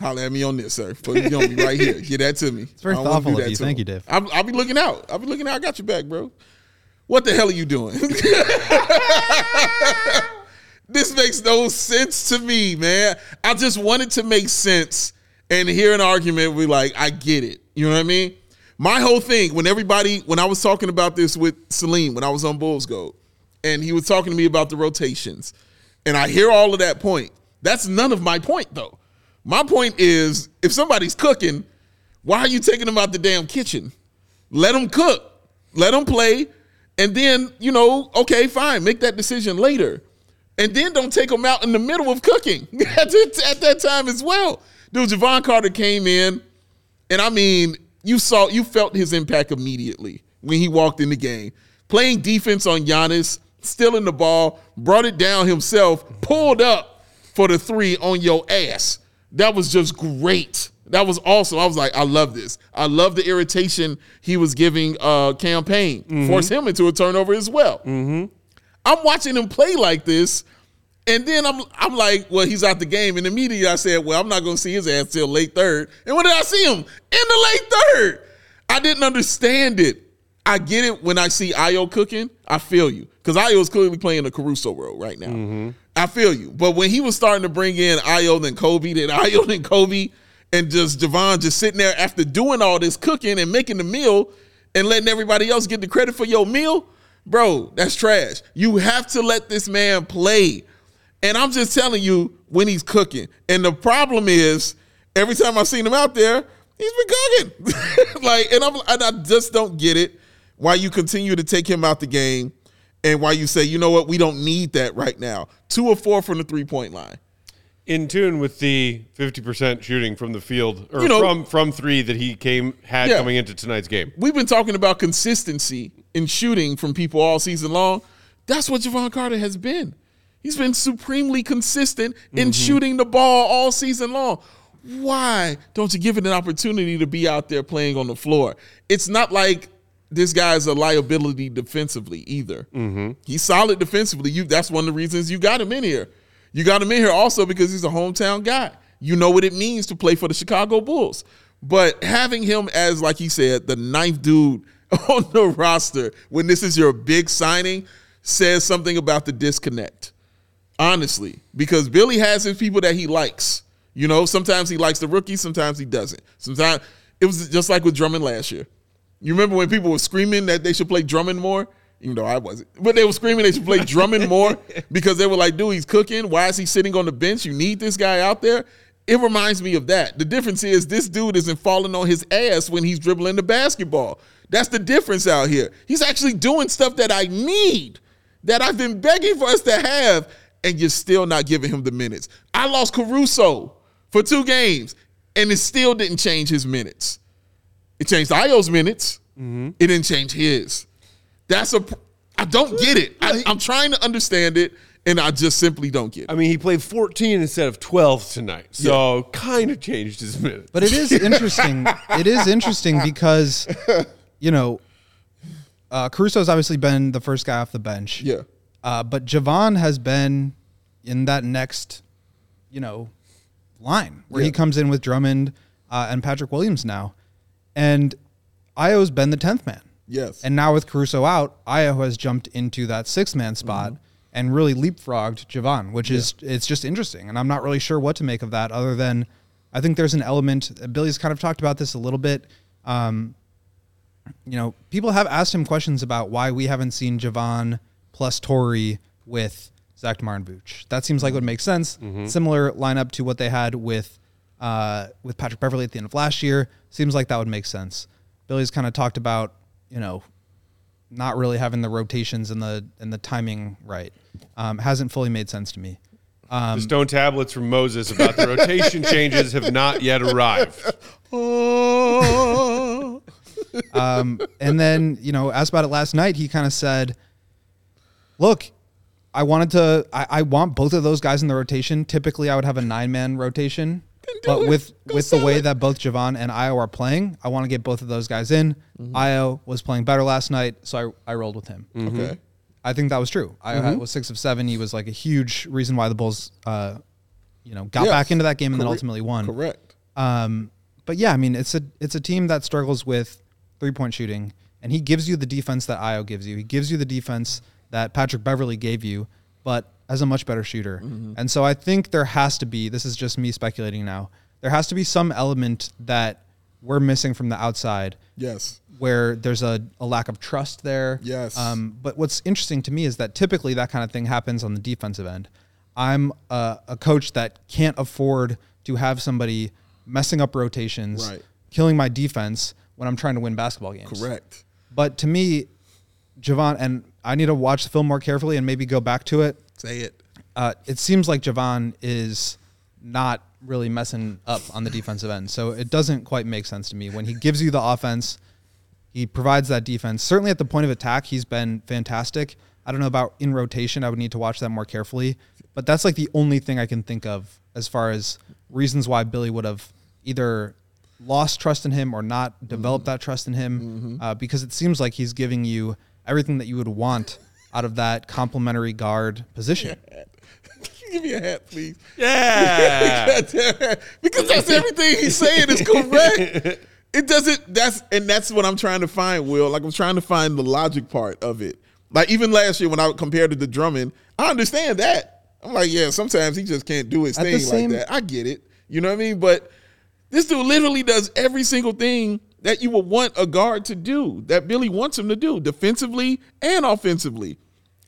Holler at me on this, sir. Put it on me right here. Get that to me. It's very thoughtful of you. Thank you, Dave. I'll, I'll be looking out. I'll be looking out. I got your back, bro. What the hell are you doing? this makes no sense to me, man. I just wanted to make sense and hear an argument. We like, I get it. You know what I mean? My whole thing when everybody, when I was talking about this with Salim when I was on Bulls Gold, and he was talking to me about the rotations, and I hear all of that point. That's none of my point though. My point is, if somebody's cooking, why are you taking them out the damn kitchen? Let them cook, let them play, and then you know, okay, fine, make that decision later, and then don't take them out in the middle of cooking at, that- at that time as well. Dude, Jevon Carter came in, and I mean, you saw, you felt his impact immediately when he walked in the game, playing defense on Giannis, stealing the ball, brought it down himself, pulled up for the three on your ass. That was just great. That was awesome. I was like, I love this. I love the irritation he was giving uh campaign. Mm-hmm. Force him into a turnover as well. Mm-hmm. I'm watching him play like this, and then I'm I'm like, well, he's out the game. And immediately I said, well, I'm not gonna see his ass till late third. And when did I see him? In the late third. I didn't understand it. I get it when I see Ayo cooking. I feel you because Ayo is clearly playing the Caruso role right now. Mm-hmm. I feel you. But when he was starting to bring in Ayo then Coby, then Ayo then Coby, and just Jevon just sitting there after doing all this cooking and making the meal and letting everybody else get the credit for your meal, bro, that's trash. You have to let this man play. And I'm just telling you when he's cooking. And the problem is, every time I've seen him out there, he's been cooking. like, and I'm and I just don't get it why you continue to take him out the game and why you say, you know what, we don't need that right now. Two or four from the three point line. In tune with the 50% shooting from the field or You know- from from 3 that he came had Yeah. coming into tonight's game. We've been talking about consistency in shooting from people all season long. That's what Jevon Carter has been. He's been supremely consistent in mm-hmm. shooting the ball all season long. Why don't you give it an opportunity to be out there playing on the floor? It's not like this guy's a liability defensively either. Mm-hmm. He's solid defensively. You that's one of the reasons you got him in here. You got him in here also because he's a hometown guy. You know what it means to play for the Chicago Bulls. But having him as, like he said, the ninth dude on the roster when this is your big signing says something about the disconnect. Honestly, because Billy has his people that he likes. You know, sometimes he likes the rookies, sometimes he doesn't. Sometimes it was just like with Drummond last year. You remember when people were screaming that they should play Drummond more? Even though I wasn't. But they were screaming they should play Drummond more because they were like, dude, he's cooking. Why is he sitting on the bench? You need this guy out there. It reminds me of that. The difference is this dude isn't falling on his ass when he's dribbling the basketball. That's the difference out here. He's actually doing stuff that I need, that I've been begging for us to have, and you're still not giving him the minutes. I lost Caruso for two games, and it still didn't change his minutes. It changed Ayo's minutes. Mm-hmm. It didn't change his. That's a. I don't get it. I, I'm trying to understand it, and I just simply don't get it. I mean, he played 14 instead of 12 tonight, so kind of changed his minutes. But it is interesting. it is interesting because, you know, uh, Caruso's obviously been the first guy off the bench. Yeah. Uh, but Jevon has been in that next, you know, line where he comes in with Drummond uh, and Patrick Williams now. And Ayo's been the 10th man. Yes. And now with Caruso out, Ayo has jumped into that sixth man spot Mm-hmm. and really leapfrogged Jevon, which is it's just interesting. And I'm not really sure what to make of that other than I think there's an element Billy's kind of talked about this a little bit. Um, you know, people have asked him questions about why we haven't seen Jevon plus Torrey with Zach Vooch. That seems like it would make sense. Similar lineup to what they had with uh, with Patrick Beverley at the end of last year. Seems like that would make sense. Billy's kind of talked about, you know, not really having the rotations and the and the timing right. Um, hasn't fully made sense to me. the stone tablets from Moses about the rotation changes have not yet arrived. Oh. Um, and then, you know, asked about it last night. He kind of said, look, I wanted to, I, I want both of those guys in the rotation. Typically, I would have a nine man rotation. Do But with Go with the way it. that both Jevon and Ayo are playing, I want to get both of those guys in. Mm-hmm. Ayo was playing better last night, so I, I rolled with him. okay. I think that was true. I Mm-hmm. was six of seven. He was like a huge reason why the Bulls, uh, you know, got Yes. back into that game and then ultimately won. Correct. Um, but yeah, I mean, it's a it's a team that struggles with three point shooting, and he gives you the defense that Ayo gives you. He gives you the defense that Patrick Beverley gave you, but as a much better shooter. And so I think there has to be. This is just me speculating now. There has to be some element that we're missing from the outside Yes. where there's a, a lack of trust there. Yes. Um, but what's interesting to me is that typically that kind of thing happens on the defensive end. I'm a, a coach that can't afford to have somebody messing up rotations, Right. killing my defense when I'm trying to win basketball games. Correct. But to me, Jevon, and I need to watch the film more carefully and maybe go back to it. Say it. Uh, it seems like Jevon is not really messing up on the defensive end. So it doesn't quite make sense to me. When he gives you the offense, he provides that defense. Certainly at the point of attack, he's been fantastic. I don't know about in rotation. I would need to watch that more carefully. But that's like the only thing I can think of as far as reasons why Billy would have either lost trust in him or not developed that trust in him. Uh, because it seems like he's giving you everything that you would want out of that complementary guard position. Give me a hat, please. Yeah. because that's everything he's saying is correct. It doesn't. That's and that's what I'm trying to find. Will like I'm trying to find the logic part of it. Like even last year when I compared it to Drummond, I understand that. I'm like, yeah, sometimes he just can't do his At thing same- like that. I get it. You know what I mean? But this dude literally does every single thing that you would want a guard to do, that Billy wants him to do, defensively and offensively.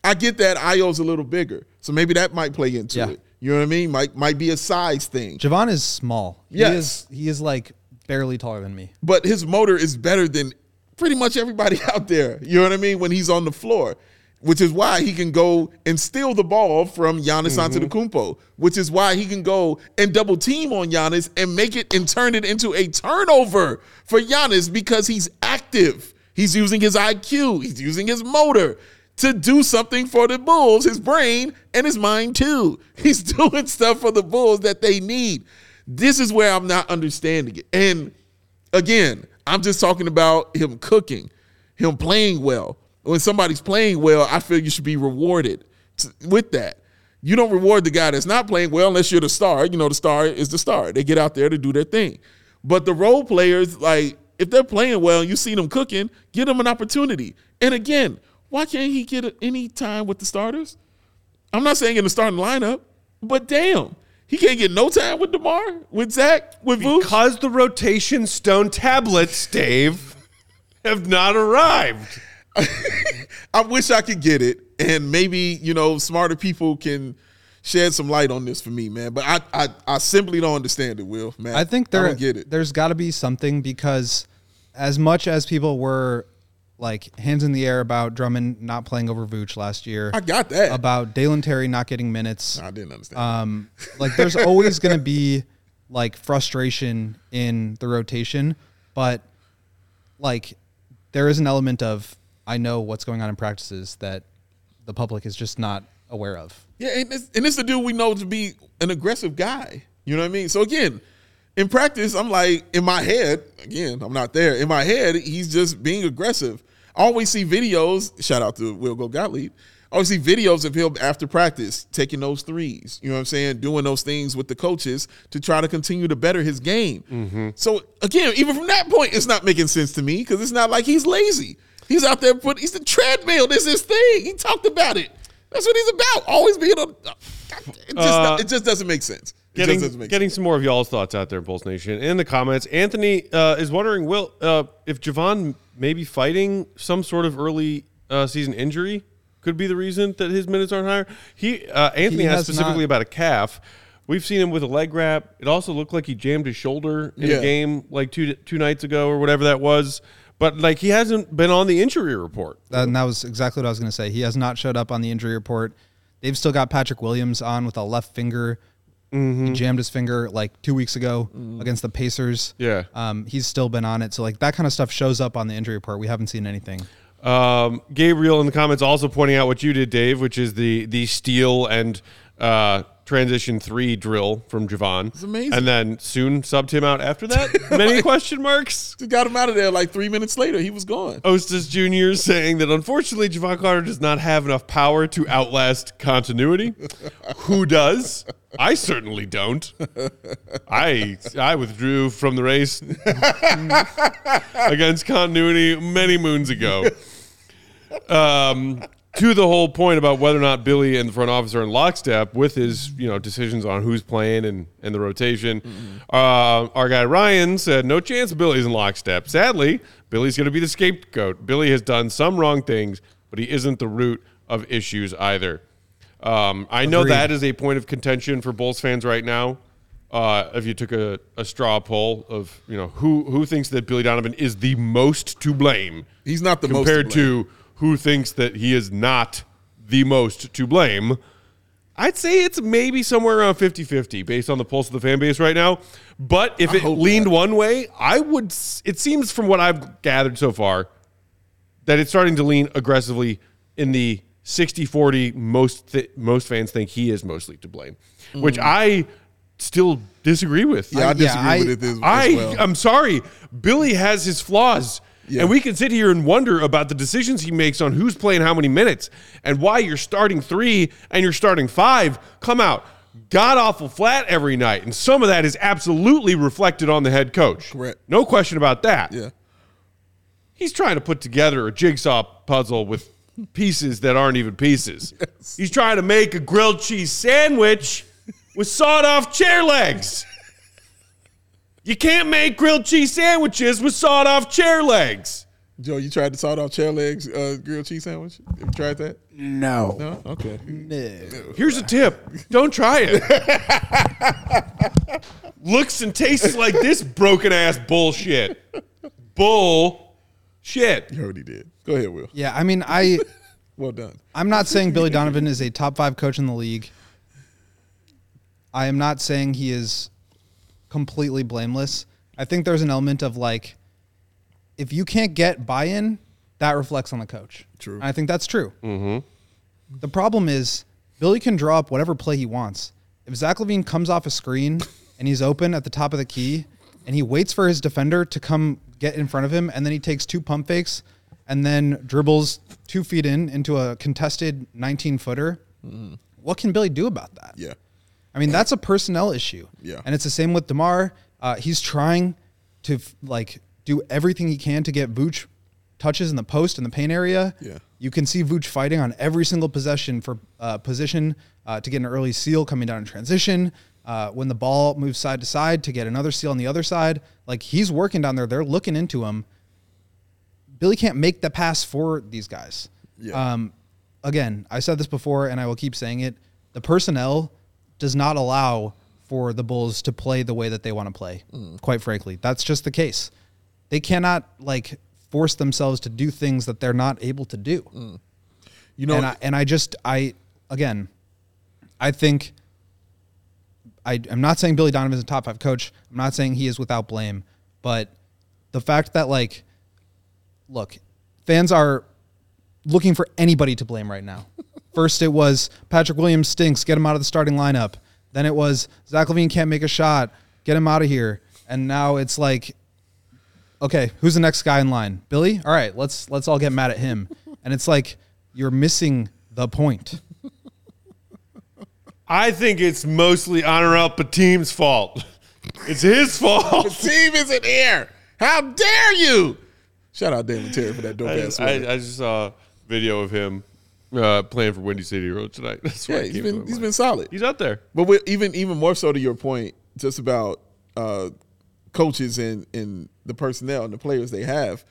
I get that Ayo's a little bigger, so maybe that might play into Yeah. it. You know what I mean? Might might be a size thing. Jevon is small. He Yes. is he is like barely taller than me. but his motor is better than pretty much everybody out there. You know what I mean? When he's on the floor, which is why he can go and steal the ball from Giannis mm-hmm. Antetokounmpo, which is why he can go and double team on Giannis and make it and turn it into a turnover for Giannis because he's active. He's using his IQ. He's using his motor to do something for the Bulls, his brain and his mind too. He's doing stuff for the Bulls that they need. This is where I'm not understanding it. And again, I'm just talking about him cooking, him playing well. When somebody's playing well, I feel you should be rewarded t- with that. You don't reward the guy that's not playing well unless you're the star. You know, the star is the star. They get out there to do their thing. But the role players, like, if they're playing well you see them cooking, give them an opportunity. And again, why can't he get any time with the starters? I'm not saying in the starting lineup, but damn, he can't get no time with DeMar, with Zach, with. Because the rotation stone tablets, Dave, have not arrived. I wish I could get it, and maybe you know smarter people can shed some light on this for me, man. But I I, I simply don't understand it, Will. Man, I think there I don't get it. there's got to be something because as much as people were like hands in the air about Drummond not playing over Vooch last year, I got that. about Dalen Terry not getting minutes, I didn't understand. um, like there's always going to be like frustration in the rotation, but like there is an element of I know what's going on in practices that the public is just not aware of. Yeah, and it's, and it's the dude we know to be an aggressive guy. You know what I mean? So again, in practice, I'm like in my head. Again, I'm not there. In my head, he's just being aggressive. I always see videos. Shout out to Will Go Gottlieb. I always see videos of him after practice taking those threes. You know what I'm saying? Doing those things with the coaches to try to continue to better his game. Mm-hmm. So again, even from that point, it's not making sense to me because it's not like he's lazy. He's out there putting. He's the treadmill. This is his thing. He talked about it. That's what he's about. Always being on. It just, Uh, it just doesn't make sense. It Getting, just doesn't make getting sense. some more of y'all's thoughts out there, Bulls Nation. In the comments, Anthony uh, is wondering, Will, uh, if Jevon may be fighting some sort of early uh, season injury could be the reason that his minutes aren't higher. He uh, Anthony He asked specifically not- about a calf. We've seen him with a leg wrap. It also looked like he jammed his shoulder in Yeah. a game like two two nights ago or whatever that was. But like he hasn't been on the injury report. And that was exactly what I was going to say. He has not showed up on the injury report. They've still got Patrick Williams on with a left finger. He jammed his finger like two weeks ago against the Pacers. Yeah. Um, he's still been on it. So like that kind of stuff shows up on the injury report. We haven't seen anything. Um, Gabriel in the comments also pointing out what you did, Dave, which is the the steal and uh, transition three drill from Jevon. It's amazing. And then soon subbed him out after that. Many question marks. Got him out of there like three minutes later. He was gone. Ostis Jr. saying that unfortunately Jevon Carter does not have enough power to outlast continuity. Who does? I certainly don't. I I withdrew from the race against continuity many moons ago. Um, to the whole point about whether or not Billy and the front office are in lockstep with his, you know, decisions on who's playing and, and the rotation. Uh, our guy Ryan said, no chance Billy's in lockstep. Sadly, Billy's going to be the scapegoat. Billy has done some wrong things, but he isn't the root of issues either. Um, I know that is a point of contention for Bulls fans right now. Uh, if you took a, a straw poll of you know who who thinks that Billy Donovan is the most to blame, He's not the most compared to blame. to who thinks that he is not the most to blame, I'd say it's maybe somewhere around 50 50 based on the pulse of the fan base right now. But if it leaned not. one way, I would, it seems from what I've gathered so far that it's starting to lean aggressively in the 60 40 most, th- most fans think he is mostly to blame, which I still disagree with. Mm. Yeah, I I- disagree yeah, I- with it as, as well. I'm sorry. Billy has his flaws. Yeah. And we can sit here and wonder about the decisions he makes on who's playing how many minutes and why you're starting three and you're starting five come out god awful flat every night. And some of that is absolutely reflected on the head coach. Correct. No question about that. yeah. He's trying to put together a jigsaw puzzle with pieces that aren't even pieces. He's trying to make a grilled cheese sandwich with sawed off chair legs. You can't make grilled cheese sandwiches with sawed off chair legs. Joe, you tried the sawed off chair legs uh, grilled cheese sandwich? Have you tried that? No. No? Okay. No. Here's a tip don't try it. Looks and tastes like this broken ass bullshit. Bull shit. You already did. Go ahead, Will. Yeah, I mean, I Well done. I'm not saying Billy Donovan is a top five coach in the league. I am not saying he is completely blameless. I think there's an element of like, if you can't get buy-in, that reflects on the coach. True. And I think that's true. Mm-hmm. The problem is Billy can draw up whatever play he wants. If Zach LaVine comes off a screen and he's open at the top of the key, and he waits for his defender to come get in front of him, and then he takes two pump fakes, and then dribbles two feet in into a contested 19 footer what can Billy do about that? Yeah. I mean, that's a personnel issue. Yeah. And it's the same with DeMar. Uh, he's trying to f- like do everything he can to get Vooch touches in the post in the paint area. Yeah. You can see Vooch fighting on every single possession for uh, position uh, to get an early seal coming down in transition. Uh, when the ball moves side to side to get another seal on the other side, like he's working down there. They're looking into him. Billy can't make the pass for these guys. Yeah. Um, again, I said this before, and I will keep saying it. The personnel does not allow for the Bulls to play the way that they want to play. Mm. Quite frankly, that's just the case. They cannot like force themselves to do things that they're not able to do. Mm. You know, and I, and I just I again, I think I I'm not saying Billy Donovan is a top five coach. I'm not saying he is without blame, but the fact that like, look, fans are looking for anybody to blame right now. First, it was Patrick Williams stinks, get him out of the starting lineup. Then it was Zach LaVine can't make a shot, get him out of here. And now it's like, okay, who's the next guy in line? Billy. All right, let's let's all get mad at him. And it's like you're missing the point. I think it's mostly Honor Honorable Patim's fault. It's his fault. the fault. team isn't here. How dare you? Shout out Dalen Terry for that dope I, ass I, sweater. I just saw a video of him uh, playing for Windy City Road tonight. That's yeah, why it he's came to been my he's mind. been solid. he's out there. But with, even even more so to your point, just about uh, coaches and and the personnel and the players they have,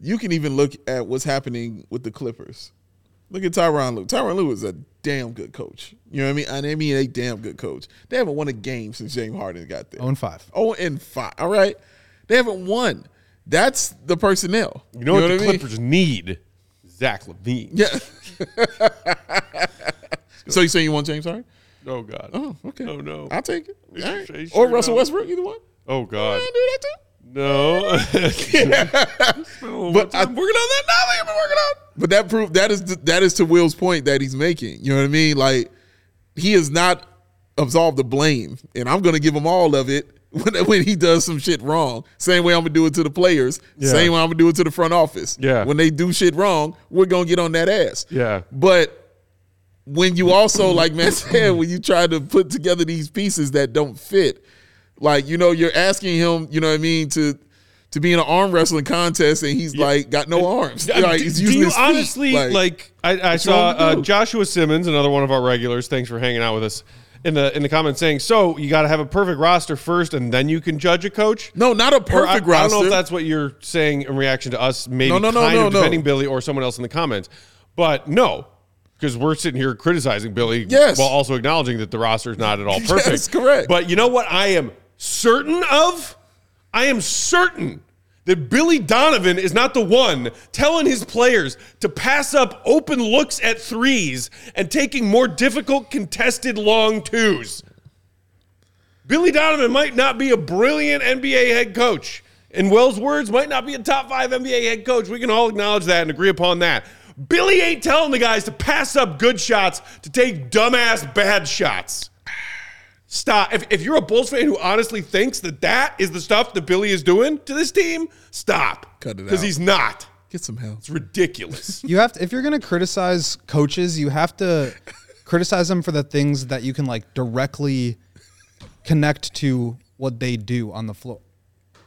you can even look at what's happening with the Clippers. Look at Tyronn Lue. Tyronn Lue is a damn good coach. You know what I mean? And I mean a damn good coach. They haven't won a game since James Harden got there. 0 and 5. Oh, and five. All right, they haven't won. That's the personnel. You know, what the I mean? Clippers need? Zach LaVine. Yeah. so you saying you want James Harden? Oh God. Oh, okay. Oh no. I'll take it. All right. sure- Or Russell don't? Westbrook, either one. Oh God. I do that too. No. But I- I'm working on that now. I've been working on. But that proof that is that is to Will's point that he's making. You know what I mean? Like he is not absolved the blame, and I'm going to give him all of it when, when he does some shit wrong. Same way I'm to do it to the players. Yeah. Same way I'm to do it to the front office. Yeah. When they do shit wrong, we're to get on that ass. Yeah. But when you also, like man said, when you try to put together these pieces that don't fit, like you know, you're asking him, you know what I mean, to to be in an arm wrestling contest, and he's like got no arms. Like do, do you honestly like, I, I saw uh. Joshua Simmons, another one of our regulars. Thanks for hanging out with us in the in the comments saying, "So you got to have a perfect roster first, and then you can judge a coach." no, not a Or I, perfect I don't know if that's what you're saying in reaction to us, maybe No, no, no, kind no, of no. defending Billy or someone else in the comments, but no. Because we're sitting here criticizing Billy Yes. while also acknowledging that the roster is not at all perfect. Yes, correct. But you know what I am certain of? I am certain that Billy Donovan is not the one telling his players to pass up open looks at threes and taking more difficult contested long twos. Billy Donovan might not be a brilliant NBA head coach. In Wells' words, might not be a top five NBA head coach. We can all acknowledge that and agree upon that. Billy ain't telling the guys to pass up good shots to take dumbass bad shots. Stop. If, if you're a Bulls fan who honestly thinks that that is the stuff that Billy is doing to this team, stop. Cut it out. Because he's not. Get some help. It's ridiculous. You have to if you're going to criticize coaches, you have to criticize them for the things that you can like directly connect to what they do on the floor.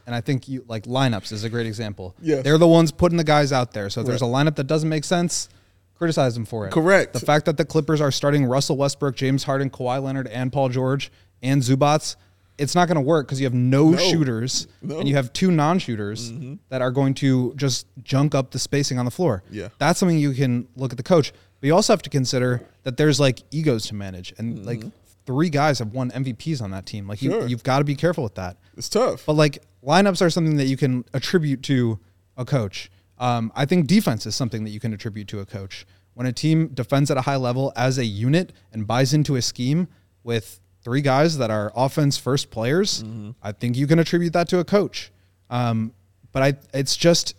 And I think you like lineups is a great example. Yes. They're the ones putting the guys out there. So if there's a lineup that doesn't make sense, criticize them for it. Correct. The fact that the Clippers are starting Russell Westbrook, James Harden, Kawhi Leonard, and Paul George and Zubac, it's not going to work because you have no, shooters No. and you have two non-shooters mm-hmm. that are going to just junk up the spacing on the floor. Yeah. That's something you can look at the coach. But you also have to consider that there's like egos to manage and mm-hmm. like three guys have won MVPs on that team. Like Sure. you, you've got to be careful with that. It's tough. But like lineups are something that you can attribute to a coach. Um, I think defense is something that you can attribute to a coach. When a team defends at a high level as a unit and buys into a scheme with three guys that are offense first players, I think you can attribute that to a coach. Um, but I, it's just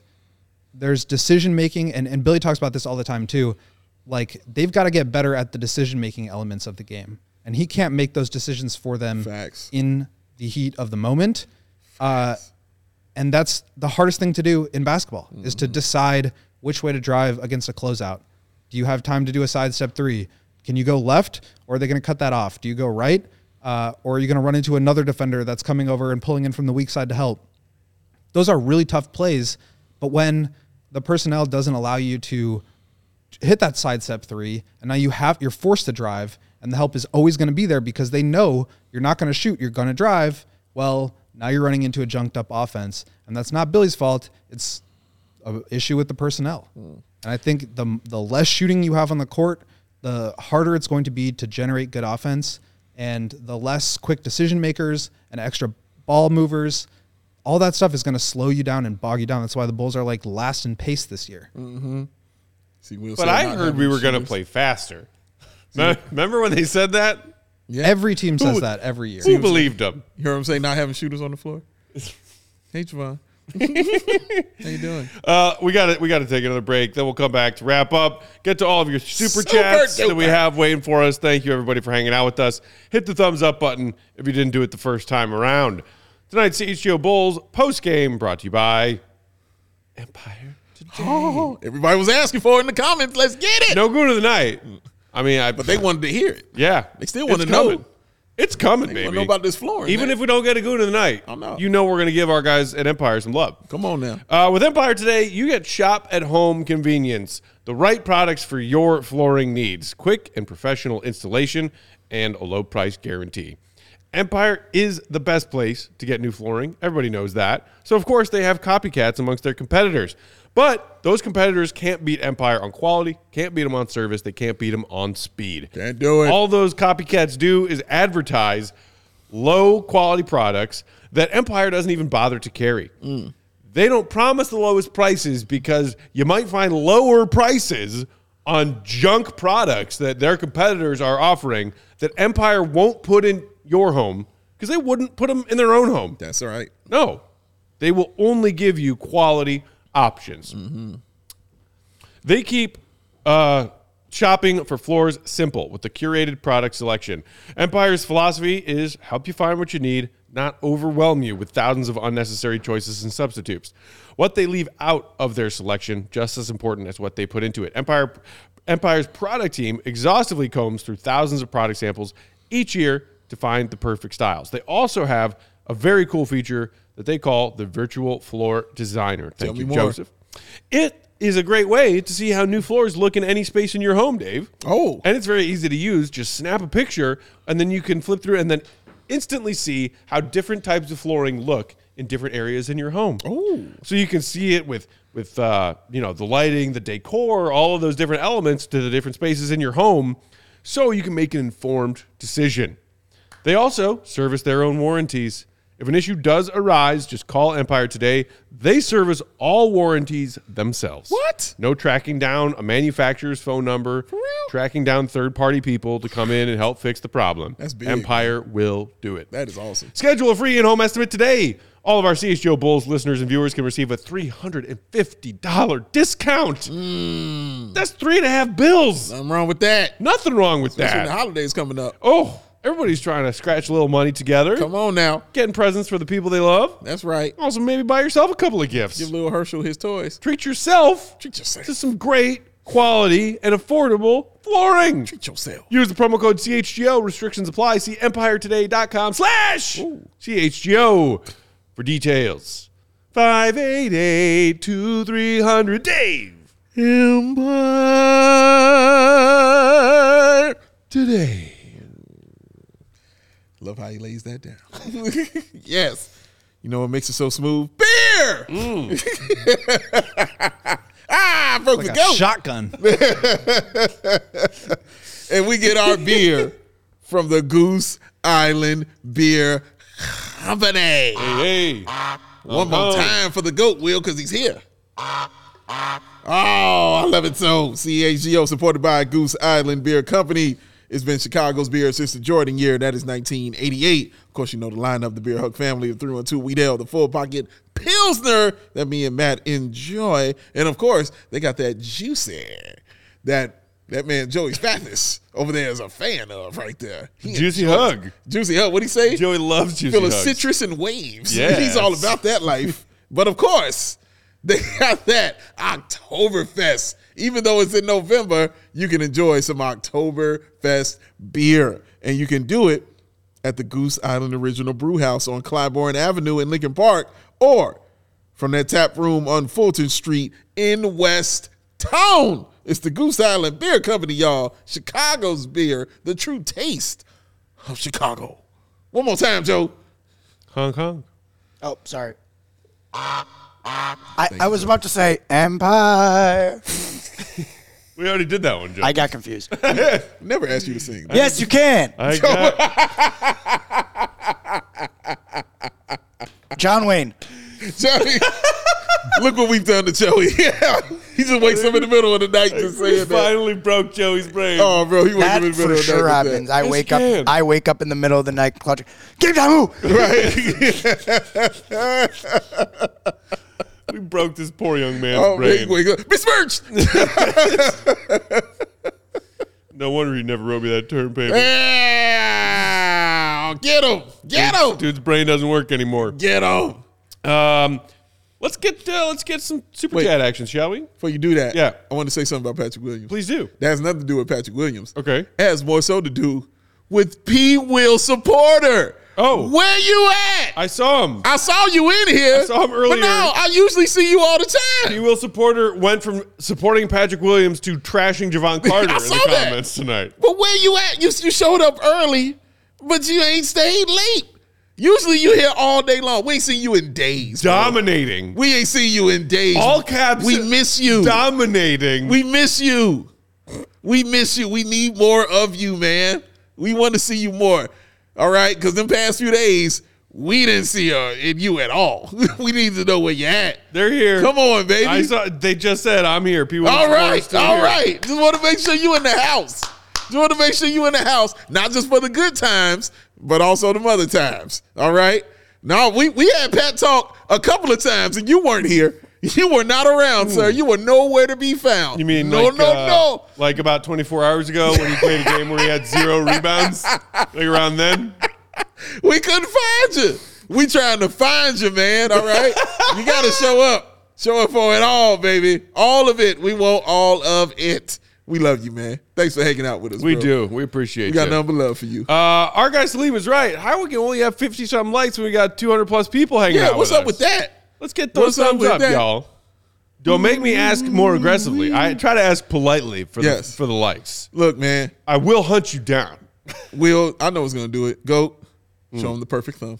there's decision making, and, and Billy talks about this all the time too. Like they've got to get better at the decision making elements of the game, and he can't make those decisions for them Facts. in the heat of the moment. Uh, and that's the hardest thing to do in basketball is to decide which way to drive against a closeout. Do you have time to do a sidestep three? Can you go left, or are they going to cut that off? Do you go right, uh, or are you going to run into another defender that's coming over and pulling in from the weak side to help? Those are really tough plays, but when the personnel doesn't allow you to hit that side step three, and now you have you're forced to drive, and the help is always going to be there because they know you're not going to shoot, you're going to drive. Well, now you're running into a junked up offense, and that's not Billy's fault. It's an issue with the personnel. And I think the the less shooting you have on the court, the harder it's going to be to generate good offense, and the less quick decision makers and extra ball movers. All that stuff is going to slow you down and bog you down. That's why the Bulls are like last in pace this year. See, Will But I heard we were going to play faster. Me- Remember when they said that? Yeah. Every team says Who- that every year. Who believed them? You hear heard him say not having shooters on the floor. hey, Jevon. How you doing? Uh, we got to we got to take another break. Then we'll come back to wrap up. Get to all of your super, Super chats that we have waiting for us. Thank you everybody for hanging out with us. Hit the thumbs up button if you didn't do it the first time around. Tonight's CHGO Bulls post game brought to you by Empire. Oh, everybody was asking for it in the comments. Let's get it. No good of the night. I mean, I But they wanted to hear it. yeah. They still wanna know. coming. It's coming, They baby. know about this flooring. Even man. if we don't get a good of the night, I know. you know we're going to give our guys at Empire some love. Come on now. Uh, with Empire today, you get shop at home convenience, the right products for your flooring needs, quick and professional installation, and a low price guarantee. Empire is the best place to get new flooring. Everybody knows that. So, of course, they have copycats amongst their competitors. But those competitors can't beat Empire on quality, can't beat them on service, they can't beat them on speed. Can't do it. All those copycats do is advertise low quality products that Empire doesn't even bother to carry. Mm. They don't promise the lowest prices because you might find lower prices on junk products that their competitors are offering that Empire won't put in your home because they wouldn't put them in their own home. That's all right. No, they will only give you quality options. They keep uh, shopping for floors simple with the curated product selection. Empire's philosophy is help you find what you need, not overwhelm you with thousands of unnecessary choices and substitutes. What they leave out of their selection just as important as what they put into it. Empire Empire's product team exhaustively combs through thousands of product samples each year to find the perfect styles. They also have a very cool feature that they call the virtual floor designer. Thank Tell you, me more. Joseph. It is a great way to see how new floors look in any space in your home, Dave. Oh. And it's very easy to use. Just snap a picture and then you can flip through and then instantly see how different types of flooring look in different areas in your home. Oh. So you can see it with with uh, you know, the lighting, the decor, all of those different elements to the different spaces in your home so you can make an informed decision. They also service their own warranties. If an issue does arise, just call Empire today. They service all warranties themselves. What? No tracking down a manufacturer's phone number, real? tracking down third party people to come in and help fix the problem. That's big, Empire will do it. That is awesome. Schedule a free in-home estimate today. All of our CHGO Bulls listeners and viewers can receive a $350 discount. Hmm. That's three and a half bills. Nothing wrong with that. Nothing wrong with Especially when the that. holidays coming up. Oh, everybody's trying to scratch a little money together. Come on now. Getting presents for the people they love. That's right. Also, maybe buy yourself a couple of gifts. Give little Herschel his toys. Treat yourself Treat yourself. to some great quality and affordable flooring. Treat yourself. Use the promo code CHGO. Restrictions apply. See empiretoday.com slash CHGO for details. 588-2300 Dave. Empire today. Love how he lays that down. yes. You know what makes it so smooth? Beer. ah, I broke the Like a goat. shotgun. and we get our beer from the Goose Island Beer Company. Hey. One more Uh-huh. time for the goat, Will, because he's here. Oh, I love it so. CHGO, supported by Goose Island Beer Company. It's been Chicago's beer since the Jordan year. That is 1988. Of course, you know the lineup, the Beer Hug family, the 312 Wheat Ale, the Full Pocket Pilsner that me and Matt enjoy. And of course, they got that juicy that that man Joey Spathis over there is a fan of right there. He Juicy hug. Juicy Hug. What would he say? Joey loves juicy Full of hugs. citrus and waves. Yeah. He's all about that life. but of course, they got that Oktoberfest Even though it's in November, you can enjoy some Oktoberfest beer. And you can do it at the Goose Island Original Brew House on Clybourne Avenue in Lincoln Park or from their tap room on Fulton Street in West Town. It's the Goose Island Beer Company, y'all. Chicago's beer, the true taste of Chicago. One more time, Joe. Hong Kong. Oh, sorry. I, I was about to say Empire. We already did that one, Joe. I got confused. Never asked you to sing. yes, you can. I got, John Wayne. Joey, look what we've done to Joey. Yeah, he just wakes up in the middle of the night to say we that. finally broke Joey's brain. Oh, bro, he wakes up That in the middle for of the sure night. with happens. I Yes, wake you up. I wake up in the middle of the night, clutching. Give Damu. that. We broke this poor young man's Oh, brain. wakes up. Besmirched. No wonder he never wrote me that term paper. Yeah, get him, get him, Dude's brain doesn't work anymore. get him. Um, let's get uh, let's get some super Wait. chat action, shall we? Before you do that, Yeah. I want to say something about Patrick Williams. Please do. That has nothing to do with Patrick Williams. Okay. It has more so to do with P. Will supporter. Oh. where you at? I saw him. I saw you in here. I saw him earlier. But now I usually see you all the time. time. Will supporter went from supporting Patrick Williams to trashing Jevon Carter in the that. comments tonight. But where you at? You, you showed up early, but you ain't stayed late. Usually you here all day long. We ain't seen you in days. bro. Dominating. We ain't seen you in days. All caps. We miss you. Dominating. We miss you. We miss you. We need more of you, man. We want to see you more. All right? Because them past few days, we didn't see uh, in you at all. we need to know where you at. They're here. Come on, baby. I saw. They just said I'm here. People. all right. All right. Just want to make sure you in the house. Just want to make sure you in the house, not just for the good times, but also the other times. All right? No, we, we had Pat talk a couple of times and you weren't here. You were not around, sir. You were nowhere to be found. You mean no, like, no, uh, no. Like about 24 hours ago when he played a game where he had zero rebounds? Like around then? We couldn't find you. We trying to find you, man. All right, you got to show up. Show up for it all, baby. All of it. We want all of it. We love you, man. Thanks for hanging out with us. We bro. do. We appreciate you. We got you. but love for you. Uh, our guy Salim is right. How we can only have 50 something likes when we got 200 plus people hanging out. yeah, out what's with up us? with that? Let's get those What's up thumbs with up, that? y'all. Don't make me ask more aggressively. I try to ask politely for Yes. the for the likes. Look, man. I will hunt you down. Will I know what's gonna do it? Go hmm. show him the perfect thumb.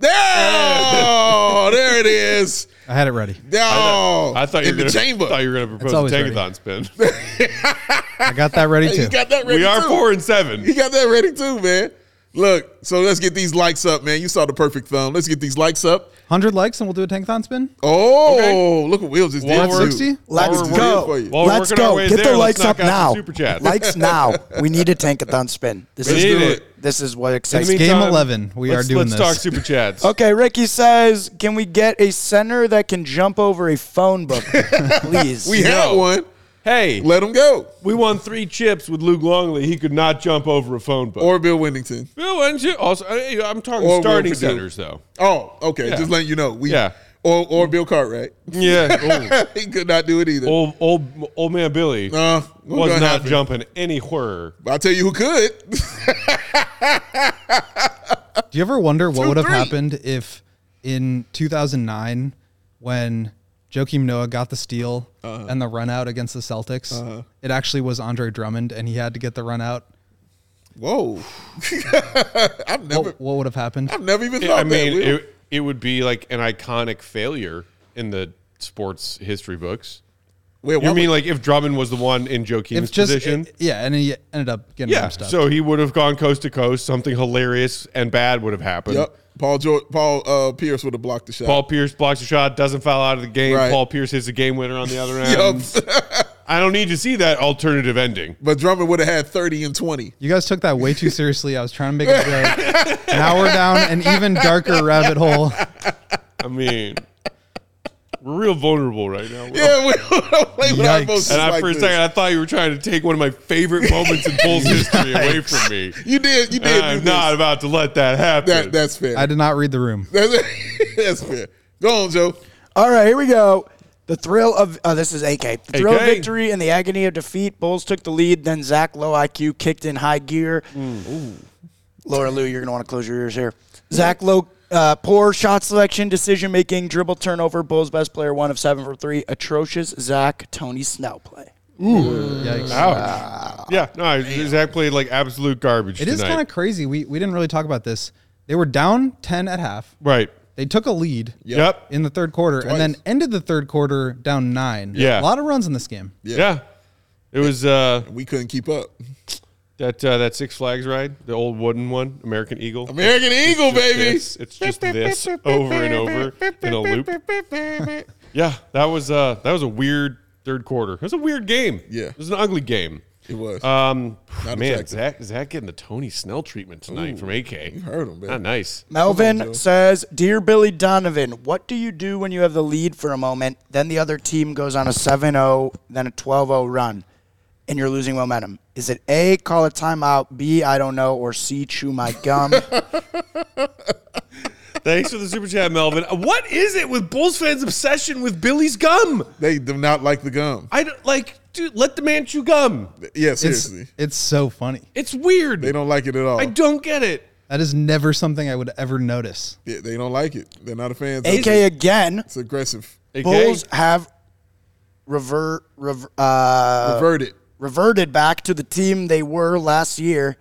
There, oh, there it is. I had it ready. Oh, I thought you in were the gonna, chamber. thought you were going to propose a always ready. tankathon spin. I got that ready too. you got that ready we are too. four and seven. You got that ready too, man. Look, so let's get these likes up, man. You saw the perfect thumb. Let's get these likes up. 100 likes and we'll do a tankathon spin. Oh, Okay. look what wheels just doing. did. 60? Let's go. working for you. While we're Let's go. ways Get there, the likes up now. Super chats. Likes now. We need a tankathon spin. This We is need it. it. this is what excites the me. Game 11. We are let's- doing let's this. talk super chats. Okay, Ricky says, can we get a center that can jump over a phone book, please? We had No. one. Hey, Let him go. we won three chips with Luke Longley. He could not jump over a phone book. Or Bill Wennington. Bill Wennington also. I- I'm talking Or starting Purdue. centers though. Oh, okay. Yeah. Just letting you know. We, Yeah. Or or Bill Cartwright. Yeah, he could not do it either. old old old man Billy Uh, was not happen? jumping anywhere. I'll tell you who could. Do you ever wonder what Two, would have three. happened if in 2009, when Joakim Noah got the steal Uh-huh. and the run out against the Celtics, it actually was Andre Drummond and he had to get the run out? Whoa. I've never What, what would have happened? I've never even Yeah, thought I mean, that. It, it would be like an iconic failure in the sports history books. Wait, You mean would- like if Drummond was the one in Joakim's If just position? yeah, and he ended up getting yeah, rimmed up. so he would have gone coast to coast. Something hilarious and bad would have happened. Yep. Paul George, Paul uh, Pierce would have blocked the shot. Paul Pierce blocks a shot, doesn't foul out of the game. Right. Paul Pierce hits a game winner on the other end. Yup. I don't need to see that alternative ending. but Drummond would have had 30 and 20. You guys took that way too seriously. I was trying to make a joke. now we're down an even darker rabbit hole. I mean, we're real vulnerable right now. Yeah, we don't play with our Yikes. emotions And I, like for a this. second, I thought you were trying to take one of my favorite moments in Bulls history away from me. You did. You did. And do I'm this. not about to let that happen. That, that's fair. I did not read the room. That's, that's fair. Go on, Joe. All right, here we go. The thrill of uh, this is AK. The thrill of victory and the agony of defeat. Bulls took the lead. Then Zach, low IQ, kicked in high gear. Laura Lou, you're gonna want to close your ears here. Zach Lowe, uh, poor shot selection, decision making, dribble turnover. Bulls best player, one of seven for three. Atrocious Zach Tony Snell play. Ooh, Yikes. Ouch. yeah, no, Zach played like absolute garbage. It is tonight. kind of crazy. We we didn't really talk about this. They were down ten at half. right. They took a lead Yep. in the third quarter and then ended the third quarter down nine. Yeah. a lot of runs in this game. Yeah. It was uh, We couldn't keep up. That uh, that Six Flags ride, the old wooden one, American Eagle. American Eagle, Just baby. this. It's just this over and over in a loop. Yeah, that was uh that was a weird third quarter. It was a weird game. Yeah. it was an ugly game. It was. Um, Not man, attractive. Zach, Zach getting the Tony Snell treatment tonight from AK. you heard him, Not man. nice. Melvin Joe. says, Dear Billy Donovan, what do you do when you have the lead for a moment, then the other team goes on a 7 0, then a 12 0 run, and you're losing momentum? Is it A, call a timeout, B, I don't know, or C, chew my gum? Thanks for the super chat, Melvin. What is it with Bulls fans' obsession with Billy's gum? They do not like the gum. I don't like, dude. Let the man chew gum. Yeah, It's seriously. it's so funny. It's weird. They don't like it at all. I don't get it. That is never something I would ever notice. Yeah, they don't like it. They're not a fan. AK again, It's aggressive. AK? Bulls have revert, rever, uh, Reverted. Reverted back to the team they were last year.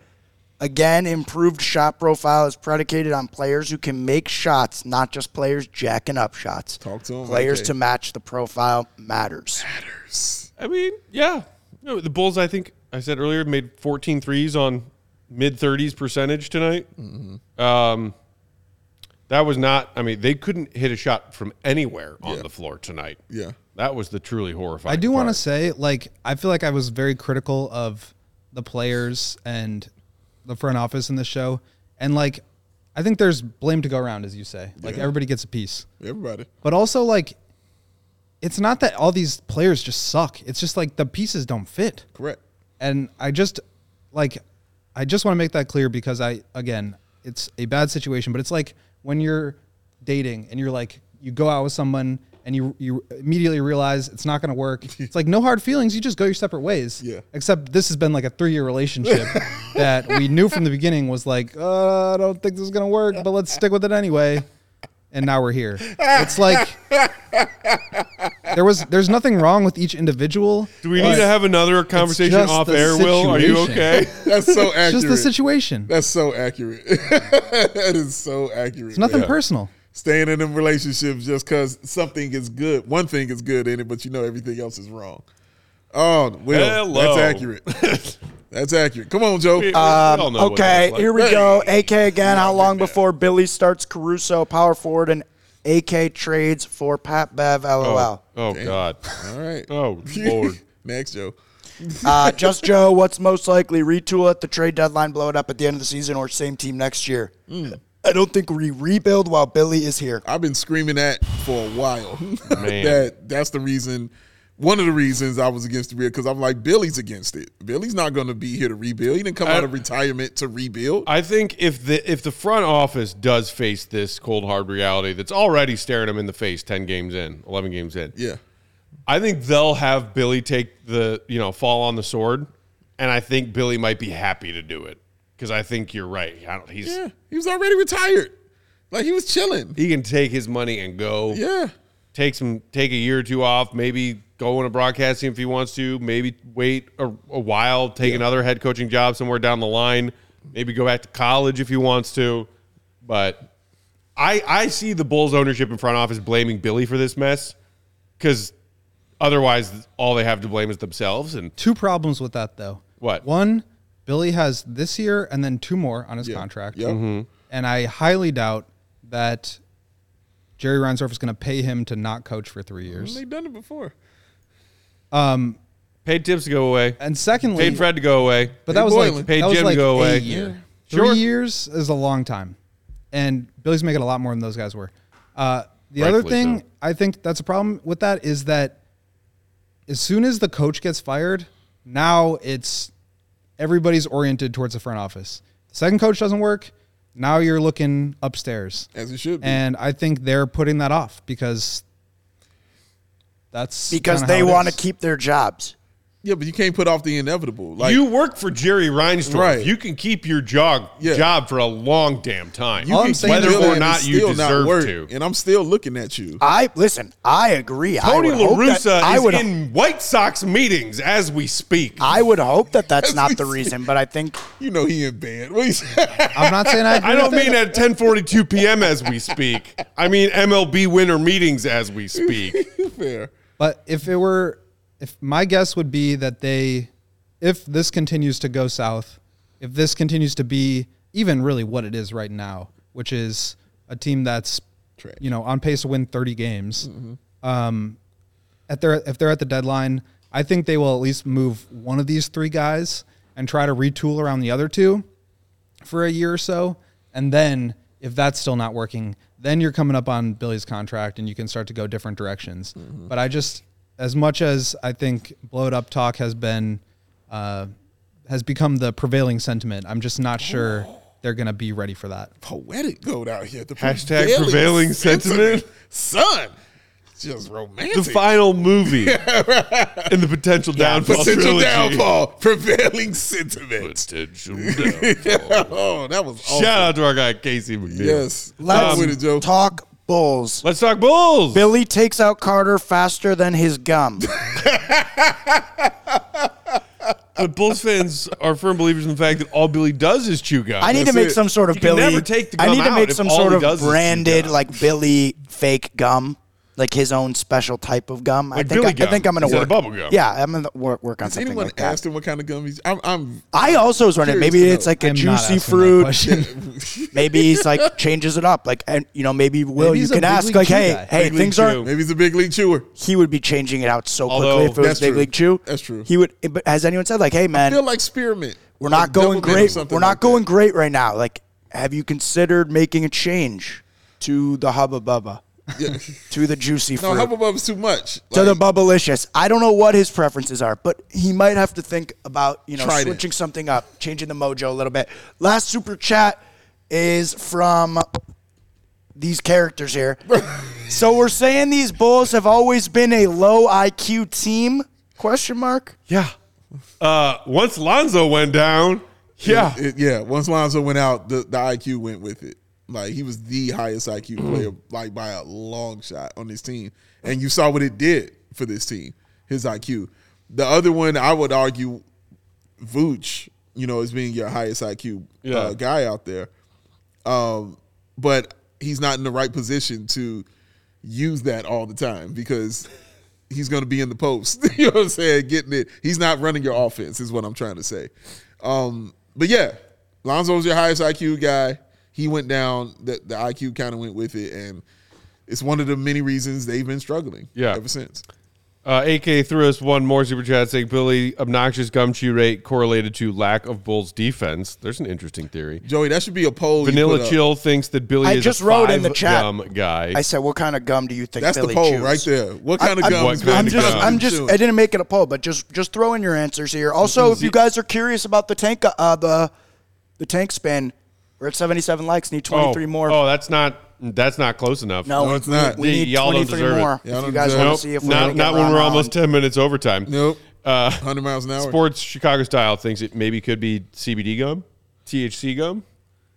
Again, improved shot profile is predicated on players who can make shots, not just players jacking up shots. Talk to 'em, Players okay. to match the profile matters. Matters. I mean, yeah. No, the Bulls, I think I said earlier, made 14 threes on mid 30s percentage tonight. Um, that was not, I mean, they couldn't hit a shot from anywhere on Yeah. the floor tonight. Yeah. That was the truly horrifying. I do want to say, like, I feel like I was very critical of the players and the front office in the show, and like, I think there's blame to go around, as you say. Like, Yeah. everybody gets a piece, Everybody. but also like, it's not that all these players just suck. It's just like the pieces don't fit. Correct. and I just like I just want to make that clear because I again it's a bad situation, but it's like when you're dating and you're like you go out with someone and you you immediately realize it's not going to work. It's like no hard feelings, you just go your separate ways. Yeah. Except this has been like a 3-year relationship that we knew from the beginning was like, uh, I don't think this is going to work, but let's stick with it anyway. And now we're here. It's like there was there's nothing wrong with each individual. Do we need to have another conversation just off the air, Will? Are you situation. okay? That's so accurate. It's just the situation. That's so accurate. that is so accurate. It's nothing man. personal. Staying in them relationships just because something is good, one thing is good in it, but you know everything else is wrong. Oh, Will, Hello. that's accurate. that's accurate. Come on, Joe. We- we all know what Okay, like. here we go. AK again. How long before Billy starts Caruso, power forward, and AK trades for Pat Bev? LOL. Oh, oh God. All right. Oh Lord. Next, Joe. Uh, just Joe, what's most likely retool at the trade deadline, blow it up at the end of the season, or same team next year? I don't think we rebuild while Billy is here. I've been screaming that for a while. Man. that that's the reason. One of the reasons I was against the rebuild because I'm like Billy's against it. Billy's not going to be here to rebuild. He didn't come I- out of retirement to rebuild. I think if the if the front office does face this cold hard reality that's already staring them in the face 10 games in, 11 games in. yeah, I think they'll have Billy take the, you know, fall on the sword and I think Billy might be happy to do it cuz I think you're right. I don't, he's yeah. He was already retired. Like he was chilling. he can take his money and go. Yeah, Take some take a year or two off, maybe go into broadcasting if he wants to, maybe wait a, a while, take another head coaching job somewhere down the line, maybe go back to college if he wants to. But I I see the Bulls ownership and front office blaming Billy for this mess cuz otherwise all they have to blame is themselves and Two problems with that though. What? One, Billy has this year and then two more on his Yeah. contract. Yep. Mm-hmm. And I highly doubt that Jerry Reinsdorf is going to pay him to not coach for three years. They've done it before. paid Thibs to go away. And secondly, Paid Fred to go away. but that was Boylan. like Paid that was Jim to go a away. year. Sure. Three years is a long time, and Billy's making a lot more than those guys were. Uh, the other Rightfully thing so. I think that's a problem with that is that as soon as the coach gets fired, now it's everybody's oriented towards the front office. The second coach doesn't work. Now you're looking upstairs. As it should be. And I think they're putting that off because That's because they want to keep their jobs. Yeah, but you can't put off the inevitable. Like you work for Jerry Reinsdorf. Right. You can keep your job Yeah. job for a long damn time. you can I'm saying whether or and not you still not deserve to. and I'm still looking at you. I listen. I agree. I Tony would hope that- LaRussa I is would, in White Sox meetings as we speak. I would hope that that's not the reason, but I think You know he in bed. What you say? I'm not saying I. Agree I don't with it. mean at 10:42 p.m. as we speak. I mean MLB winter meetings as we speak. Fair. But if it were, if my guess would be that they, if this continues to go south, if this continues to be even really what it is right now, which is a team that's, Trash. you know, on pace to win 30 games, Mm-hmm. um, at their if they're at the deadline, I think they will at least move one of these three guys and try to retool around the other two for a year or so, and then if that's still not working, then you're coming up on Billy's contract and you can start to go different directions. But I just, as much as I think blowed up talk has been, uh, has become the prevailing sentiment, I'm just not sure they're gonna be ready for that. Poetic goat out here. The Hashtag prevailing sentiment. Son. Just romantic. The final movie in the potential downfall Potential trilogy. downfall. Prevailing sentiment. Potential downfall. oh, that was awesome. Shout out to our guy Casey McNeil. Yes. let's with it, Joe. talk Bulls. Let's talk Bulls. Billy takes out Carter faster than his gum. But Bulls fans are firm believers in the fact that all Billy does is chew gum. I need to make it. some sort of You can Billy. never take the I need to out make if some all sort he of does is chew branded gum. like Billy fake gum, like his own special type of gum. I think Billy I, I think I'm gonna instead work. bubble gum. Yeah, I'm gonna work, work on Has something anyone like that. asked him what kind of gum he's? I'm. I'm I also was wondering maybe it's like a I'm juicy fruit. maybe he's like changes it up. Like and you know maybe Will Maybe you can ask like hey guy. hey Big things aren't. maybe he's a big league chewer. He would be changing it out so Although- quickly if it was big true. league chew. That's true. He would. But has anyone said like hey man feel like spearmint. we're Like not going double mint or great. We're not like going that. great right now. Like, have you considered making a change to the Hubba Bubba, Yeah. to the juicy No, fruit, Hubba Bubba's too much. to the Like, Bubblicious? I don't know what his preferences are, but he might have to think about you know Try it. switching something up, changing the mojo a little bit. Last super chat is from these characters here. so we're saying these Bulls have always been a low IQ team? Question mark. Yeah. Uh, once Lonzo went down, yeah. it- yeah. Once Lonzo went out, the, the IQ went with it. Like he was the highest IQ player, like by a long shot on this team, and you saw what it did for this team. His IQ. The other one, I would argue, Vooch, you know, as being your highest IQ Yeah. uh, guy out there. Um, but he's not in the right position to use that all the time because he's going to be in the post. you know what I'm saying? Getting it. He's not running your offense, is what I'm trying to say. Um, but yeah, Lonzo's your highest IQ guy. He went down. The, the IQ kind of went with it, and it's one of the many reasons they've been struggling. Yeah. ever since. Uh, AK threw us one more super chat saying Billy obnoxious gum chew rate correlated to lack of Bulls defense. There's an interesting theory. Joey, that should be a poll. Vanilla put up. Chill thinks that Billy I is just a wrote in the chat. gum guy. I said, what kind of gum do you think That's Billy the poll chews? right there. What kind of I- gum? What is kind I'm of just, gum? I'm just. I didn't make it a poll, but just, just throw in your answers here. Also, if you guys are curious about the tank, uh, the, the tank spin, we're at 77 likes. Need 23 oh, more. Oh, that's not that's not close enough. no, No, it's not. We, Yeah, need y'all don't 23 more. Y'all If don't you guys want it. to see if we're not gonna get not when Ron we're on. almost ten minutes overtime. Nope. Uh, 100 miles an hour. Sports Chicago style thinks it maybe could be CBD gum, THC gum.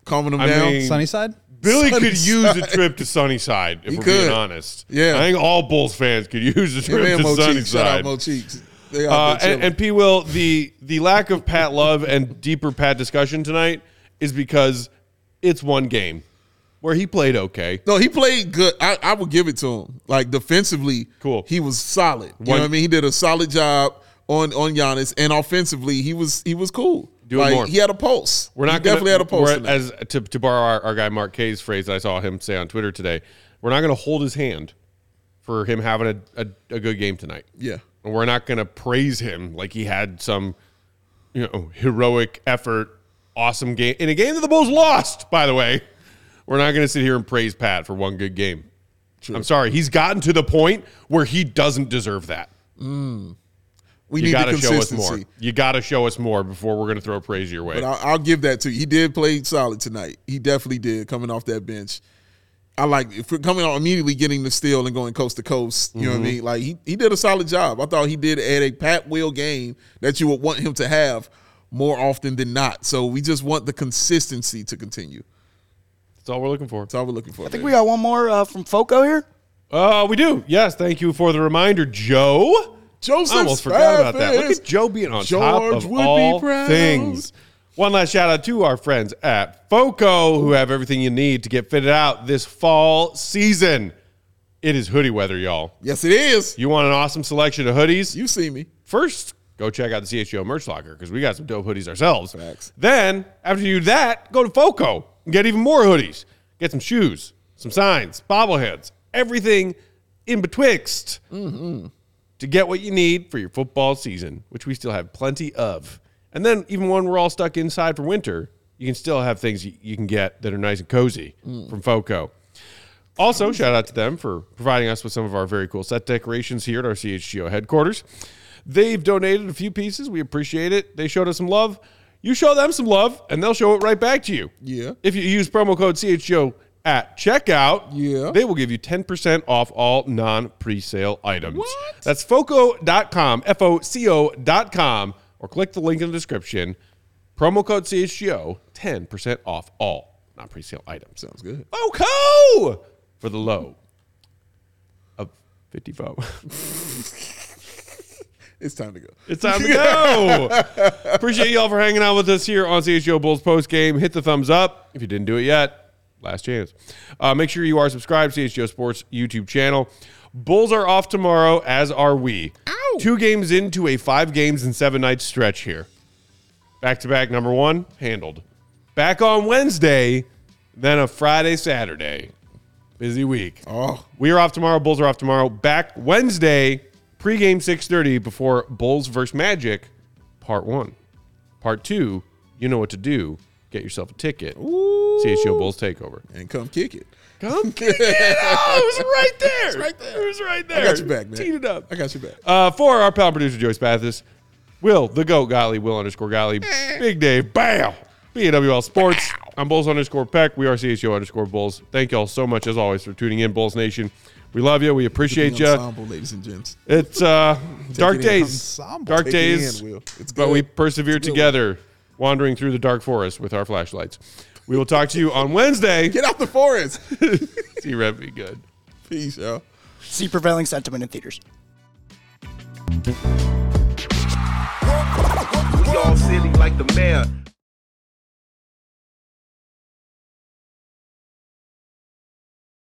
Calming them I down. mean- Sunnyside. Billy could use a trip to Sunnyside if He we're could. being honest. Yeah. I think all Bulls fans could use a Him trip and to Mo Cheeks. Shout out Sunnyside. Mo Cheeks. They out Uh, there and, chilling. and P. Will, the the lack of Pat Love and deeper Pat discussion tonight is because it's one game where he played okay. No, he played good. I, I would give it to him. Like defensively, Cool. He was solid. You One- know what I mean? He did a solid job on on Giannis, and offensively, he was he was cool. Doing like, more. He had a pulse. We're not gonna, definitely had a pulse. tonight. As to, to borrow our, our guy Mark Kay's phrase that I saw him say on Twitter today, we're not going to hold his hand for him having a, a, a good game tonight. yeah, And we're not going to praise him like he had some, you know, heroic effort, awesome game in a game that the Bulls lost. By the way, we're not going to sit here and praise Pat for one good game. I'm sorry, he's gotten to the point where he doesn't deserve that. we You need got to show us more. You got to show us more before we're going to throw praise your way. But I'll, I'll give that to you. He did play solid tonight. He definitely did coming off that bench. I like if we're coming out immediately getting the steal and going coast to coast. You know Mm-hmm. what I mean? Like he, he did a solid job. I thought he did at a Pat Will game that you would want him to have more often than not. So we just want the consistency to continue. That's all we're looking for. That's all we're looking for. I think we got one more uh, from Foco here. Uh, we do. Yes, thank you for the reminder, Joe. Joseph I almost forgot about that. Look Spathis. at Joe being on George top of would be all proud. things. One last shout out to our friends at FOCO who have everything you need to get fitted out this fall season. It is hoodie weather, y'all. Yes, it is. You want an awesome selection of hoodies? You see me. First, go check out the CHGO merch locker because we got some dope hoodies ourselves. Facts. Then, after you do that, go to FOCO and get even more hoodies. Get some shoes, some signs, bobbleheads, everything in betwixt mm-hmm. to get what you need for your football season, which we still have plenty of. And then, even when we're all stuck inside for winter, you can still have things you, you can get that are nice and cozy mm. from FOCO. Also, shout out to them for providing us with some of our very cool set decorations here at our CHGO headquarters. They've donated a few pieces. We appreciate it. They showed us some love. You show them some love, and they'll show it right back to you. Yeah. If you use promo code CHGO at checkout, Yeah. they will give you 10% off all non presale items. What? That's foco.com, F O C O.com, or click the link in the description. Promo code CHGO, 10% off all non presale items. Sounds good. FOCO for the low of 54. It's time to go. It's time to go. Appreciate y'all for hanging out with us here on CHGO Bulls post game. Hit the thumbs up if you didn't do it yet. Last chance. Uh, make sure you are subscribed to CHGO Sports YouTube channel. Bulls are off tomorrow, as are we. Two games into a five games and seven nights stretch here. Back to back, number one, handled. Back on Wednesday, then a Friday, Saturday. Busy week. Oh, We are off tomorrow. Bulls are off tomorrow. Back Wednesday, pregame 6.30 before Bulls versus Magic, part one. Part two, you know what to do. Get yourself a ticket. CHGO Bulls Takeover. and come kick it. Come kick it. Oh, it was right there. It's right there. It was right there. I got your back, man. Teed it up. I got your back. Uh, for our pal producer, Joyce Spathis, Will, the GOAT Golly, Will underscore Gottlieb, Big Dave, Bow, BWL Sports. I'm Bulls underscore Peck. We are CHGO underscore Bulls. Thank y'all so much, as always, for tuning in, Bulls Nation. We love you. We appreciate you. ensemble, ladies and gents. It's uh, dark it days. Ensemble. Dark Take days. in, It's But we good. persevere It's a good together, wandering through the dark forest with our flashlights. We will talk to you on Wednesday. Get out the forest. See, Rev, be good. Peace, y'all. See prevailing sentiment in theaters. We all silly like the mayor.